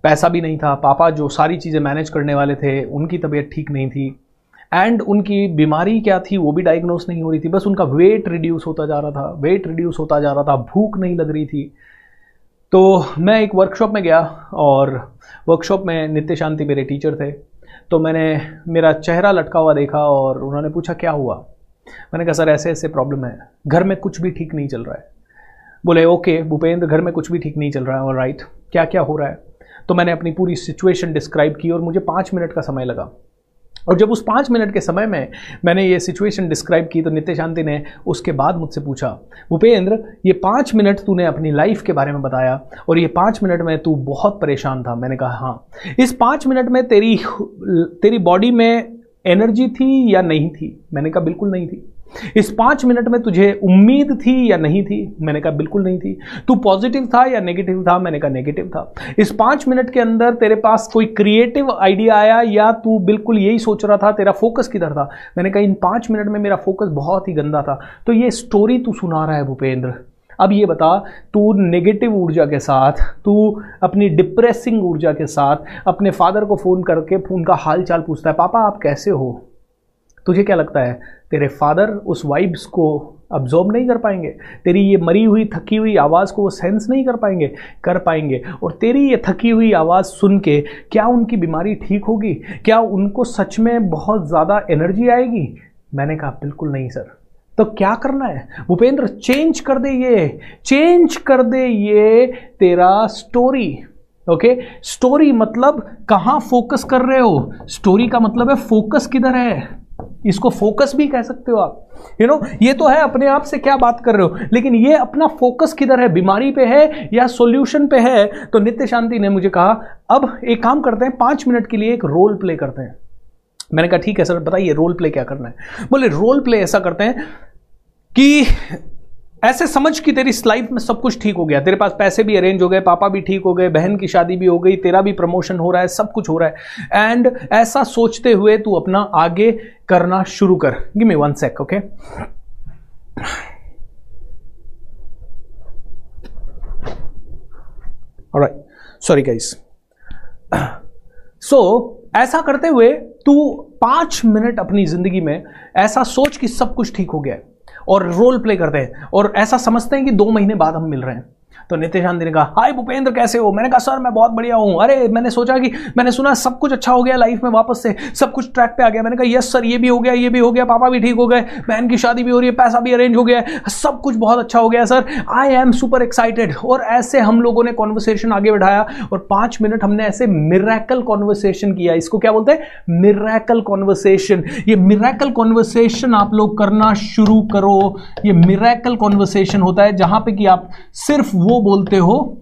Speaker 1: पैसा भी नहीं था। पापा जो सारी चीज़ें मैनेज करने वाले थे, उनकी तबीयत ठीक नहीं थी। एंड उनकी बीमारी क्या थी, वो भी डायग्नोस नहीं हो रही थी। बस उनका वेट रिड्यूस होता जा रहा था। वेट रिड्यूस होता जा रहा था। भूख नहीं लग रही थी। तो मैं एक वर्कशॉप में गया और वर्कशॉप में नित्य शांति मेरे टीचर थे। तो मैंने मेरा चेहरा लटका हुआ देखा और उन्होंने पूछा, क्या हुआ? मैंने कहा, सर ऐसे ऐसे प्रॉब्लम है। घर में कुछ भी ठीक नहीं चल रहा है। बोले, ओके, भूपेंद्र, घर में कुछ भी ठीक नहीं चल रहा है। और राइट क्या क्या हो रहा है? तो मैंने अपनी पूरी सिचुएशन डिस्क्राइब की और मुझे पाँच मिनट का समय लगा। और जब उस पाँच मिनट के समय में मैंने ये सिचुएशन डिस्क्राइब की तो नित्य शांति ने उसके बाद मुझसे पूछा, भूपेंद्र, ये पाँच मिनट तूने अपनी लाइफ के बारे में बताया और ये पाँच मिनट में तू बहुत परेशान था? मैंने कहा हाँ। इस पाँच मिनट में तेरी तेरी बॉडी में एनर्जी थी या नहीं थी? मैंने कहा, बिल्कुल नहीं थी। इस पाँच मिनट में तुझे उम्मीद थी या नहीं थी? मैंने कहा, बिल्कुल नहीं थी। तू पॉजिटिव था या नेगेटिव था? मैंने कहा नेगेटिव था। इस पाँच मिनट के अंदर तेरे पास कोई क्रिएटिव आइडिया आया या तू बिल्कुल यही सोच रहा था, तेरा फोकस किधर था? मैंने कहा, इन पाँच मिनट में मेरा फोकस बहुत ही गंदा था। तो ये स्टोरी तू सुना रहा है भूपेंद्र। अब ये बता, तू नेगेटिव ऊर्जा के साथ, तू अपनी डिप्रेसिंग ऊर्जा के साथ अपने फादर को फ़ोन करके, उनका हाल चाल पूछता है, पापा, आप कैसे हो? तुझे क्या लगता है? तेरे फादर उस वाइब्स को अब्जॉर्ब नहीं कर पाएँगे? तेरी ये मरी हुई, थकी हुई आवाज़ को वो सेंस नहीं कर पाएँगे? कर पाएँगे। और तेरी ये थकी हुई आवाज़ सुन के क्या उनकी बीमारी ठीक होगी? क्या उनको सच में बहुत ज़्यादा एनर्जी आएगी? मैंने कहा, बिल्कुल नहीं सर तो क्या करना है? भूपेंद्र चेंज कर दे ये। चेंज कर दे ये तेरा स्टोरी ओके स्टोरी मतलब कहाँ फोकस कर रहे हो? स्टोरी का मतलब है फोकस किधर है? इसको फोकस भी कह सकते हो आप। यू you नो know, ये तो है अपने आप से क्या बात कर रहे हो लेकिन ये अपना फोकस किधर है? बीमारी पे है या सॉल्यूशन पे है? तो नित्य शांति ने मुझे कहा अब एक काम करते हैं पाँच मिनट के लिए एक रोल प्ले करते हैं। मैंने कहा ठीक है सर बताइए रोल प्ले क्या करना है? बोले रोल प्ले ऐसा करते हैं कि ऐसे समझ कि तेरी लाइफ में सब कुछ ठीक हो गया। तेरे पास पैसे भी अरेंज हो गए, पापा भी ठीक हो गए, बहन की शादी भी हो गई, तेरा भी प्रमोशन हो रहा है, सब कुछ हो रहा है। एंड ऐसा सोचते हुए तू अपना आगे करना शुरू कर। Give me one sec okay sorry guys so ऐसा करते हुए तू पाँच मिनट अपनी ज़िंदगी में ऐसा सोच कि सब कुछ ठीक हो गया। है और रोल प्ले करते हैं। और ऐसा समझते हैं कि दो महीने बाद हम मिल रहे हैं। तो शांति ने कहा, हाय भूपेंद्र, कैसे हो? मैंने कहा, सर, मैं बहुत बढ़िया हूँ। अरे, मैंने सोचा कि, मैंने सुना सब कुछ अच्छा हो गया लाइफ में वापस से, सब कुछ ट्रैक पे आ गया। मैंने कहा यस सर ये भी हो गया, ये भी हो गया, पापा भी ठीक हो गए, बहन की शादी भी हो रही है, पैसा भी अरेंज हो गया सब कुछ बहुत अच्छा हो गया sir I am super excited और ऐसे हम लोगों ने कॉन्वर्सेशन आगे बढ़ाया और पाँच मिनट हमने ऐसे मिराकल कॉन्वर्सेशन किया। इसको क्या बोलते हैं? मिराकल कॉन्वर्सेशन ये मिराकल कॉन्वर्सेशन आप लोग करना शुरू करो। ये मिराकल कॉन्वर्सेशन होता है जहाँ पे कि आप सिर्फ़ वो बोलते हो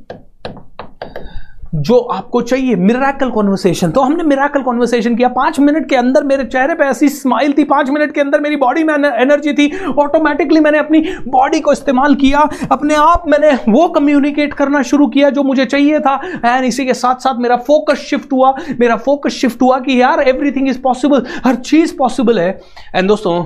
Speaker 1: जो आपको चाहिए। मिराकल कॉन्वर्सेशन तो हमने मिराकल कॉन्वर्सेशन किया। पाँच मिनट के अंदर मेरे चेहरे पे ऐसी स्माइल थी। पाँच मिनट के अंदर मेरी बॉडी में एनर्जी थी। ऑटोमेटिकली मैंने अपनी बॉडी को इस्तेमाल किया। अपने आप मैंने वो कम्युनिकेट करना शुरू किया जो मुझे चाहिए था। एंड इसी के साथ साथ मेरा फोकस शिफ्ट हुआ। मेरा फोकस शिफ्ट हुआ कि यार एवरीथिंग इज़ पॉसिबल हर चीज़ पॉसिबल है। एंड दोस्तों,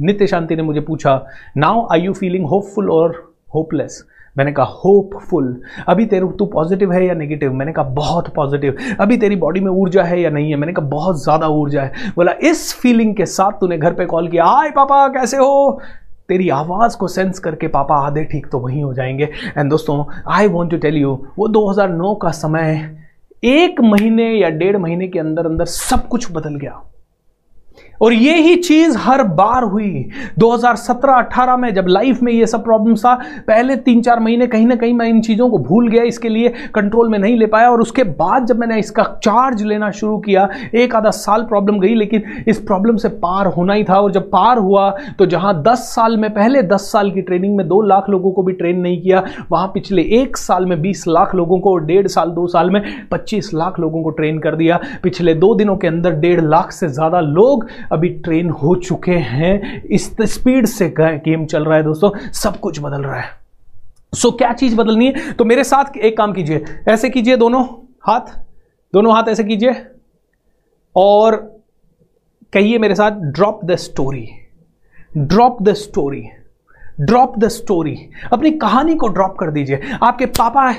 Speaker 1: नित्य शांति ने मुझे पूछा now I you feeling hopeful और होपलेस मैंने कहा होपफुल अभी तेरे, तू पॉजिटिव है या नेगेटिव मैंने कहा, बहुत पॉजिटिव अभी तेरी बॉडी में ऊर्जा है या नहीं है? मैंने कहा, बहुत ज़्यादा ऊर्जा है. बोला, इस फीलिंग के साथ तूने घर पे कॉल किया? हाय पापा, कैसे हो? तेरी आवाज़ को सेंस करके पापा आधे ठीक तो वहीं हो जाएँगे। एंड दोस्तों I want to tell you वो 2009 का समय एक महीने या डेढ़ महीने के अंदर अंदर सब कुछ बदल गया। और ये ही चीज़ हर बार हुई। 2017-18 में जब लाइफ में ये सब प्रॉब्लम था पहले तीन चार महीने कहीं ना कहीं मैं इन चीज़ों को भूल गया, इसके लिए कंट्रोल में नहीं ले पाया और उसके बाद जब मैंने इसका चार्ज लेना शुरू किया, एक आधा साल प्रॉब्लम गई, लेकिन इस प्रॉब्लम से पार होना ही था और जब पार हुआ तो जहाँ दस साल में, पहले दस साल की ट्रेनिंग में दो लाख लोगों को भी ट्रेन नहीं किया, वहाँ पिछले एक साल में बीस लाख लोगों को और डेढ़ साल, दो साल में पच्चीस लाख लोगों को ट्रेन कर दिया। पिछले दो दिनों के अंदर डेढ़ लाख से ज़्यादा लोग अभी ट्रेन हो चुके हैं। इस स्पीड से गेम चल रहा है दोस्तों, सब कुछ बदल रहा है। सो क्या चीज़ बदलनी है? तो मेरे साथ एक काम कीजिए। ऐसे कीजिए दोनों हाथ दोनों हाथ ऐसे कीजिए और कहिए मेरे साथ drop the story drop the story drop the story अपनी कहानी को ड्रॉप कर दीजिए। आपके पापा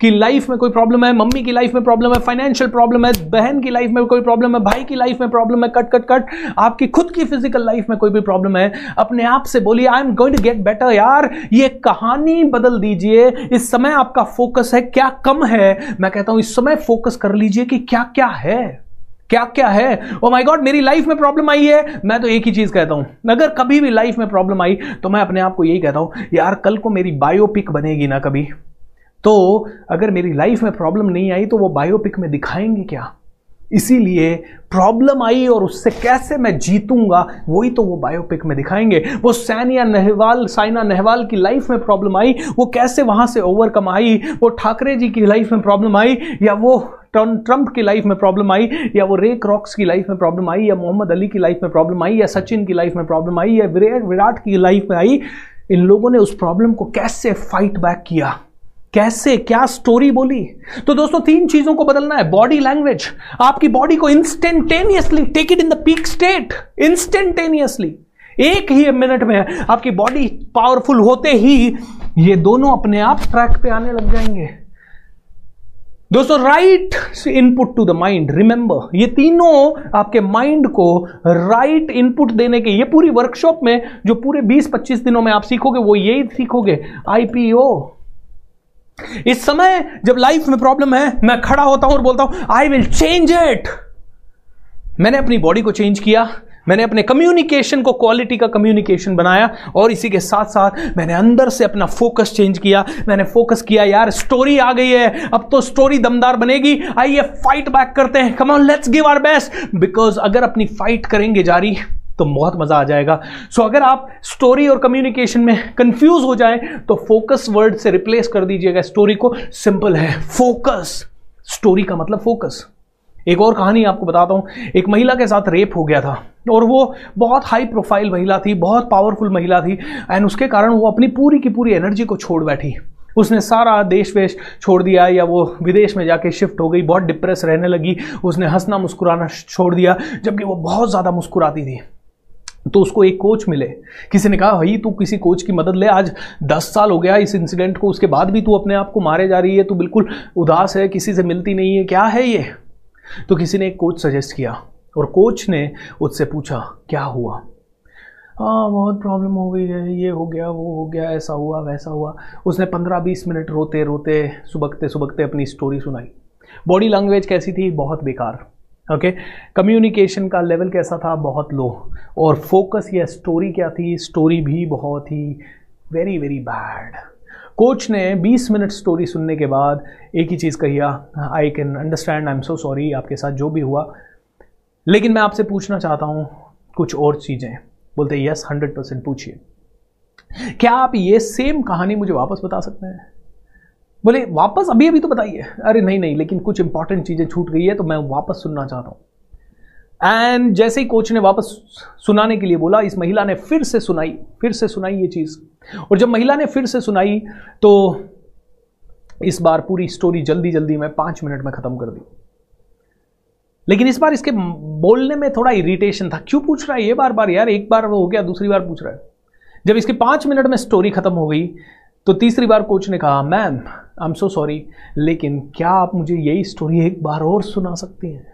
Speaker 1: की लाइफ में कोई प्रॉब्लम है, मम्मी की लाइफ में प्रॉब्लम है फाइनेंशियल प्रॉब्लम है, बहन की लाइफ में कोई प्रॉब्लम है, भाई की लाइफ में प्रॉब्लम है, कट कट कट, आपकी खुद की फ़िज़िकल लाइफ में कोई भी प्रॉब्लम है, अपने आप से बोलिए I am going to get better यार, ये कहानी बदल दीजिए, इस समय आपका फोकस है, क्या कम है? मैं कहता हूँ, इस समय फोकस कर लीजिए कि क्या क्या है क्या क्या है? ओ माय गॉड मेरी लाइफ में प्रॉब्लम आई है। मैं तो एक ही चीज़ कहता हूँ, अगर कभी भी लाइफ में प्रॉब्लम आई तो मैं अपने आप को यही कहता हूँ, यार, कल को मेरी बायोपिक बनेगी ना कभी। तो अगर मेरी लाइफ में प्रॉब्लम नहीं आई तो वो बायोपिक में दिखाएँगे क्या? इसीलिए प्रॉब्लम आई और उससे कैसे मैं जीतूँगा, वही तो वो बायोपिक में दिखाएँगे। वो सैनिया नेहवाल, साइना नेहवाल की लाइफ में प्रॉब्लम आई, वो कैसे वहाँ से ओवरकम आई? वो ठाकरे जी की लाइफ में प्रॉब्लम आई, या वो ट्रंप की लाइफ में प्रॉब्लम आई, या वो रे क्रॉक्स की लाइफ में प्रॉब्लम आई, या मोहम्मद अली की लाइफ में प्रॉब्लम आई, या सचिन की लाइफ में प्रॉब्लम आई, या विराट की लाइफ में आई? इन लोगों ने उस प्रॉब्लम को कैसे फाइट बैक किया? कैसे, क्या स्टोरी बोली? तो दोस्तों, तीन चीज़ों को बदलना है बॉडी लैंग्वेज आपकी बॉडी को instantaneously take it in the peak state instantaneously एक ही मिनट में आपकी बॉडी पावरफुल होते ही ये दोनों अपने आप ट्रैक पे आने लग जाएँगे। दोस्तों right input to the mind remember ये तीनों आपके माइंड को राइट right इनपुट देने के, ये पूरी वर्कशॉप में जो पूरे 20-25 दिनों में आप सीखोगे, वो यही सीखोगे आईपीओ इस समय जब लाइफ में प्रॉब्लम है, मैं खड़ा होता हूँ और बोलता हूँ आई विल चेंज इट मैंने अपनी बॉडी को चेंज किया, मैंने अपने कम्युनिकेशन को क्वालिटी का कम्युनिकेशन बनाया और इसी के साथ साथ मैंने अंदर से अपना फोकस चेंज किया। मैंने फोकस किया, यार स्टोरी आ गई है, अब तो स्टोरी दमदार बनेगी। आइए फाइट बैक करते हैं। Come on let's give our best because अगर अपनी फाइट करेंगे जारी तो बहुत मज़ा आ जाएगा। सो so, अगर आप स्टोरी और कम्युनिकेशन में कंफ्यूज हो जाए तो फोकस वर्ड से रिप्लेस कर दीजिएगा स्टोरी को। सिंपल है। फोकस स्टोरी का मतलब फोकस एक और कहानी आपको बताता हूँ। एक महिला के साथ रेप हो गया था और वो बहुत हाई प्रोफ़ाइल महिला थी बहुत पावरफुल महिला थी एंड उसके कारण वो अपनी पूरी की पूरी एनर्जी को छोड़ बैठी। उसने सारा देश वेश छोड़ दिया या वो विदेश में जाके शिफ्ट हो गई बहुत डिप्रेस रहने लगी। उसने हंसना मुस्कुराना छोड़ दिया जबकि वो बहुत ज़्यादा मुस्कुराती थी। तो उसको एक कोच मिले। किसी ने कहा, भाई, तू किसी कोच की मदद ले। आज दस साल हो गया इस इंसिडेंट को, उसके बाद भी तू अपने आप को मारे जा रही है। तू बिल्कुल उदास है, किसी से मिलती नहीं है। क्या है ये? तो किसी ने एक कोच सजेस्ट किया और कोच ने उससे पूछा, क्या हुआ? हाँ बहुत प्रॉब्लम हो गई है। ये हो गया, वो हो गया, ऐसा हुआ, वैसा हुआ। उसने पंद्रह बीस मिनट रोते रोते सुबकते सुबकते अपनी स्टोरी सुनाई। बॉडी लैंग्वेज कैसी थी? बहुत बेकार। ओके कम्युनिकेशन का लेवल कैसा था? बहुत लो और फोकस या स्टोरी क्या थी? स्टोरी भी बहुत ही वेरी वेरी बैड कोच ने 20 मिनट स्टोरी सुनने के बाद एक ही चीज़ कहिया I can understand I am so sorry आपके साथ जो भी हुआ. लेकिन मैं आपसे पूछना चाहता हूँ कुछ और चीज़ें। बोलते यस हंड्रेड परसेंट पूछिए। क्या आप ये सेम कहानी मुझे वापस बता सकते हैं? बोले, वापस अभी अभी तो बताइए. अरे नहीं नहीं, लेकिन कुछ इंपॉर्टेंट चीज़ें छूट गई है तो मैं वापस सुनना चाहता हूँ। एंड जैसे ही कोच ने वापस सुनाने के लिए बोला, इस महिला ने फिर से सुनाई, फिर से सुनाई ये चीज़। और जब महिला ने फिर से सुनाई तो इस बार पूरी स्टोरी जल्दी जल्दी मैं पाँच मिनट में ख़त्म कर दी। लेकिन इस बार इसके बोलने में थोड़ा इरिटेशन था। क्यों पूछ रहा है? ये बार बार, यार, एक बार हो गया, दूसरी बार पूछ रहा है। जब इसके पाँच मिनट में स्टोरी खत्म हो गई तो तीसरी बार कोच ने कहा ma'am I am so sorry लेकिन क्या आप मुझे यही स्टोरी एक बार और सुना सकती हैं?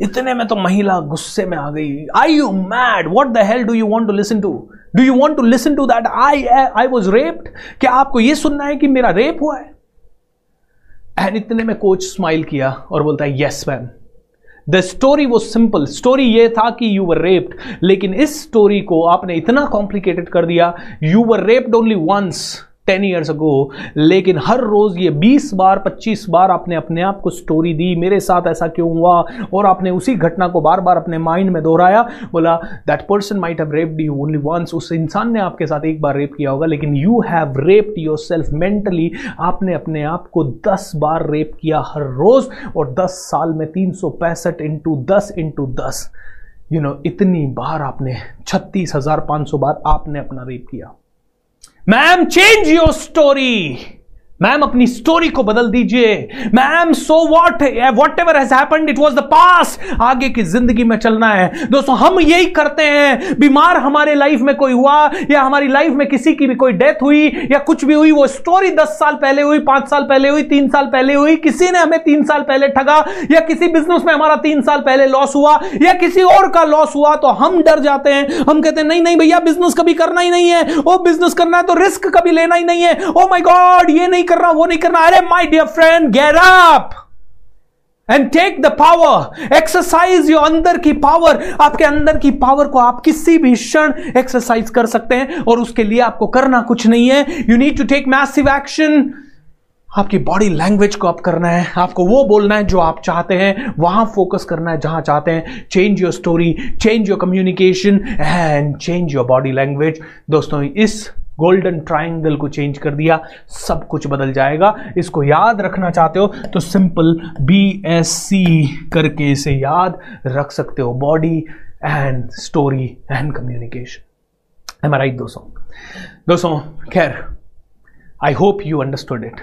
Speaker 1: इतने में तो महिला गुस्से में आ गई। I you mad what the hell do you want to listen to do you want to listen to that I I was raped क्या आपको यह सुनना है कि मेरा रेप हुआ है? एंड इतने में कोच स्माइल किया और बोलता है यस मैम द स्टोरी वो सिंपल स्टोरी ये था कि यू वर रेप्ड लेकिन इस स्टोरी को आपने इतना कॉम्प्लिकेटेड कर दिया। You were raped only once ten years ago लेकिन हर रोज ये बीस बार, पच्चीस बार आपने अपने आप को स्टोरी दी, मेरे साथ ऐसा क्यों हुआ? और आपने उसी घटना को बार बार अपने माइंड में दोहराया। बोला that person might have raped you only once उस इंसान ने आपके साथ एक बार रेप किया होगा, लेकिन you have raped yourself mentally आपने अपने आप को दस बार रेप किया हर रोज, और दस साल में तीन सौ पैंसठ इंटू दस इंटू दस। यू नो इतनी बार आपने, छत्तीस हज़ार पाँच सौ बार आपने अपना रेप किया। Ma'am change your story ma'am अपनी स्टोरी को बदल दीजिए। Ma'am so what whatever has it was the past आगे की ज़िंदगी में चलना है। दोस्तों, हम यही करते हैं। बीमार हमारे लाइफ में कोई हुआ, या हमारी लाइफ में किसी की भी कोई डेथ हुई, या कुछ भी हुई, वो स्टोरी दस साल पहले हुई, पाँच साल पहले हुई, तीन साल पहले हुई, किसी ने हमें तीन साल पहले ठगा, या किसी बिज़नेस में हमारा तीन साल पहले लॉस हुआ, या किसी और का लॉस हुआ तो हम डर जाते हैं। हम कहते हैं, नहीं नहीं भैया बिज़नेस कभी करना ही नहीं है। वो बिज़नेस करना है तो रिस्क कभी लेना ही नहीं है। ओ माई गॉड ये नहीं करना, वो नहीं करना। अरे my dear friend get up and take the power exercise your अंदर की पावर आपके अंदर की पावर को आप किसी भी क्षण एक्सरसाइज कर सकते हैं और उसके लिए आपको करना कुछ नहीं है। You need to take massive action आपकी बॉडी लैंग्वेज को आप करना है। आपको वो बोलना है जो आप चाहते हैं। वहाँ फोकस करना है जहाँ चाहते हैं। Change your story change your communication and change your body language दोस्तों, इस गोल्डन ट्राइंगल को चेंज कर दिया, सब कुछ बदल जाएगा। इसको याद रखना चाहते हो तो सिंपल बी एस सी करके इसे याद रख सकते हो। Body and story and communication am right दोस्तों? दोस्तों, खैर I hope you understood it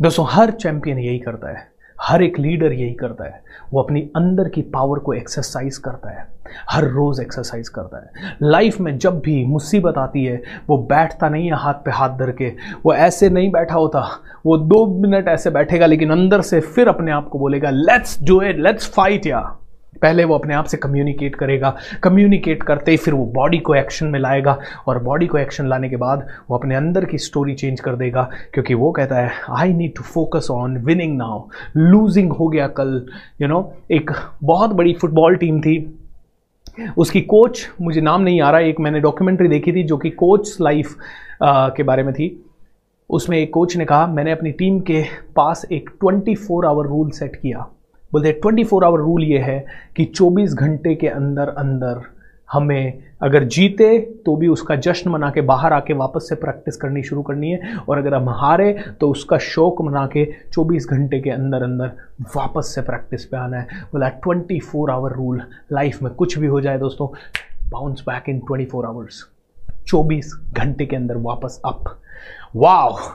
Speaker 1: दोस्तों, हर चैंपियन यही करता है। हर एक लीडर यही करता है। वो अपनी अंदर की पावर को एक्सरसाइज करता है। हर रोज़ एक्सरसाइज करता है। लाइफ में जब भी मुसीबत आती है, वो बैठता नहीं है हाथ पे हाथ धर के। वो ऐसे नहीं बैठा होता। वो दो मिनट ऐसे बैठेगा, लेकिन अंदर से फिर अपने आप को बोलेगा let's do it let's fight या पहले वो अपने आप से कम्युनिकेट करेगा कम्युनिकेट करते ही फिर वो बॉडी को एक्शन में लाएगा और बॉडी को एक्शन लाने के बाद वो अपने अंदर की स्टोरी चेंज कर देगा क्योंकि वो कहता है I need to focus on winning now losing हो गया कल. यू you नो know, एक बहुत बड़ी फुटबॉल टीम थी। उसकी कोच मुझे नाम नहीं आ रहा एक मैंने डॉक्यूमेंट्री देखी थी जो कि कोच लाइफ के बारे में थी। उसमें एक कोच ने कहा मैंने अपनी टीम के पास एक 24 फोर आवर रूल सेट किया। बोलते ट्वेंटी फोर आवर रूल ये है कि 24 घंटे के अंदर अंदर हमें अगर जीते तो भी उसका जश्न मना के बाहर आके वापस से प्रैक्टिस करनी शुरू करनी है। और अगर हम हारे तो उसका शौक मना के 24 घंटे के अंदर अंदर वापस से प्रैक्टिस पे आना है। बोला 24 फोर आवर रूल लाइफ में कुछ भी हो जाए दोस्तों bounce back in 24 four hours 24 घंटे के अंदर वापस अप वाह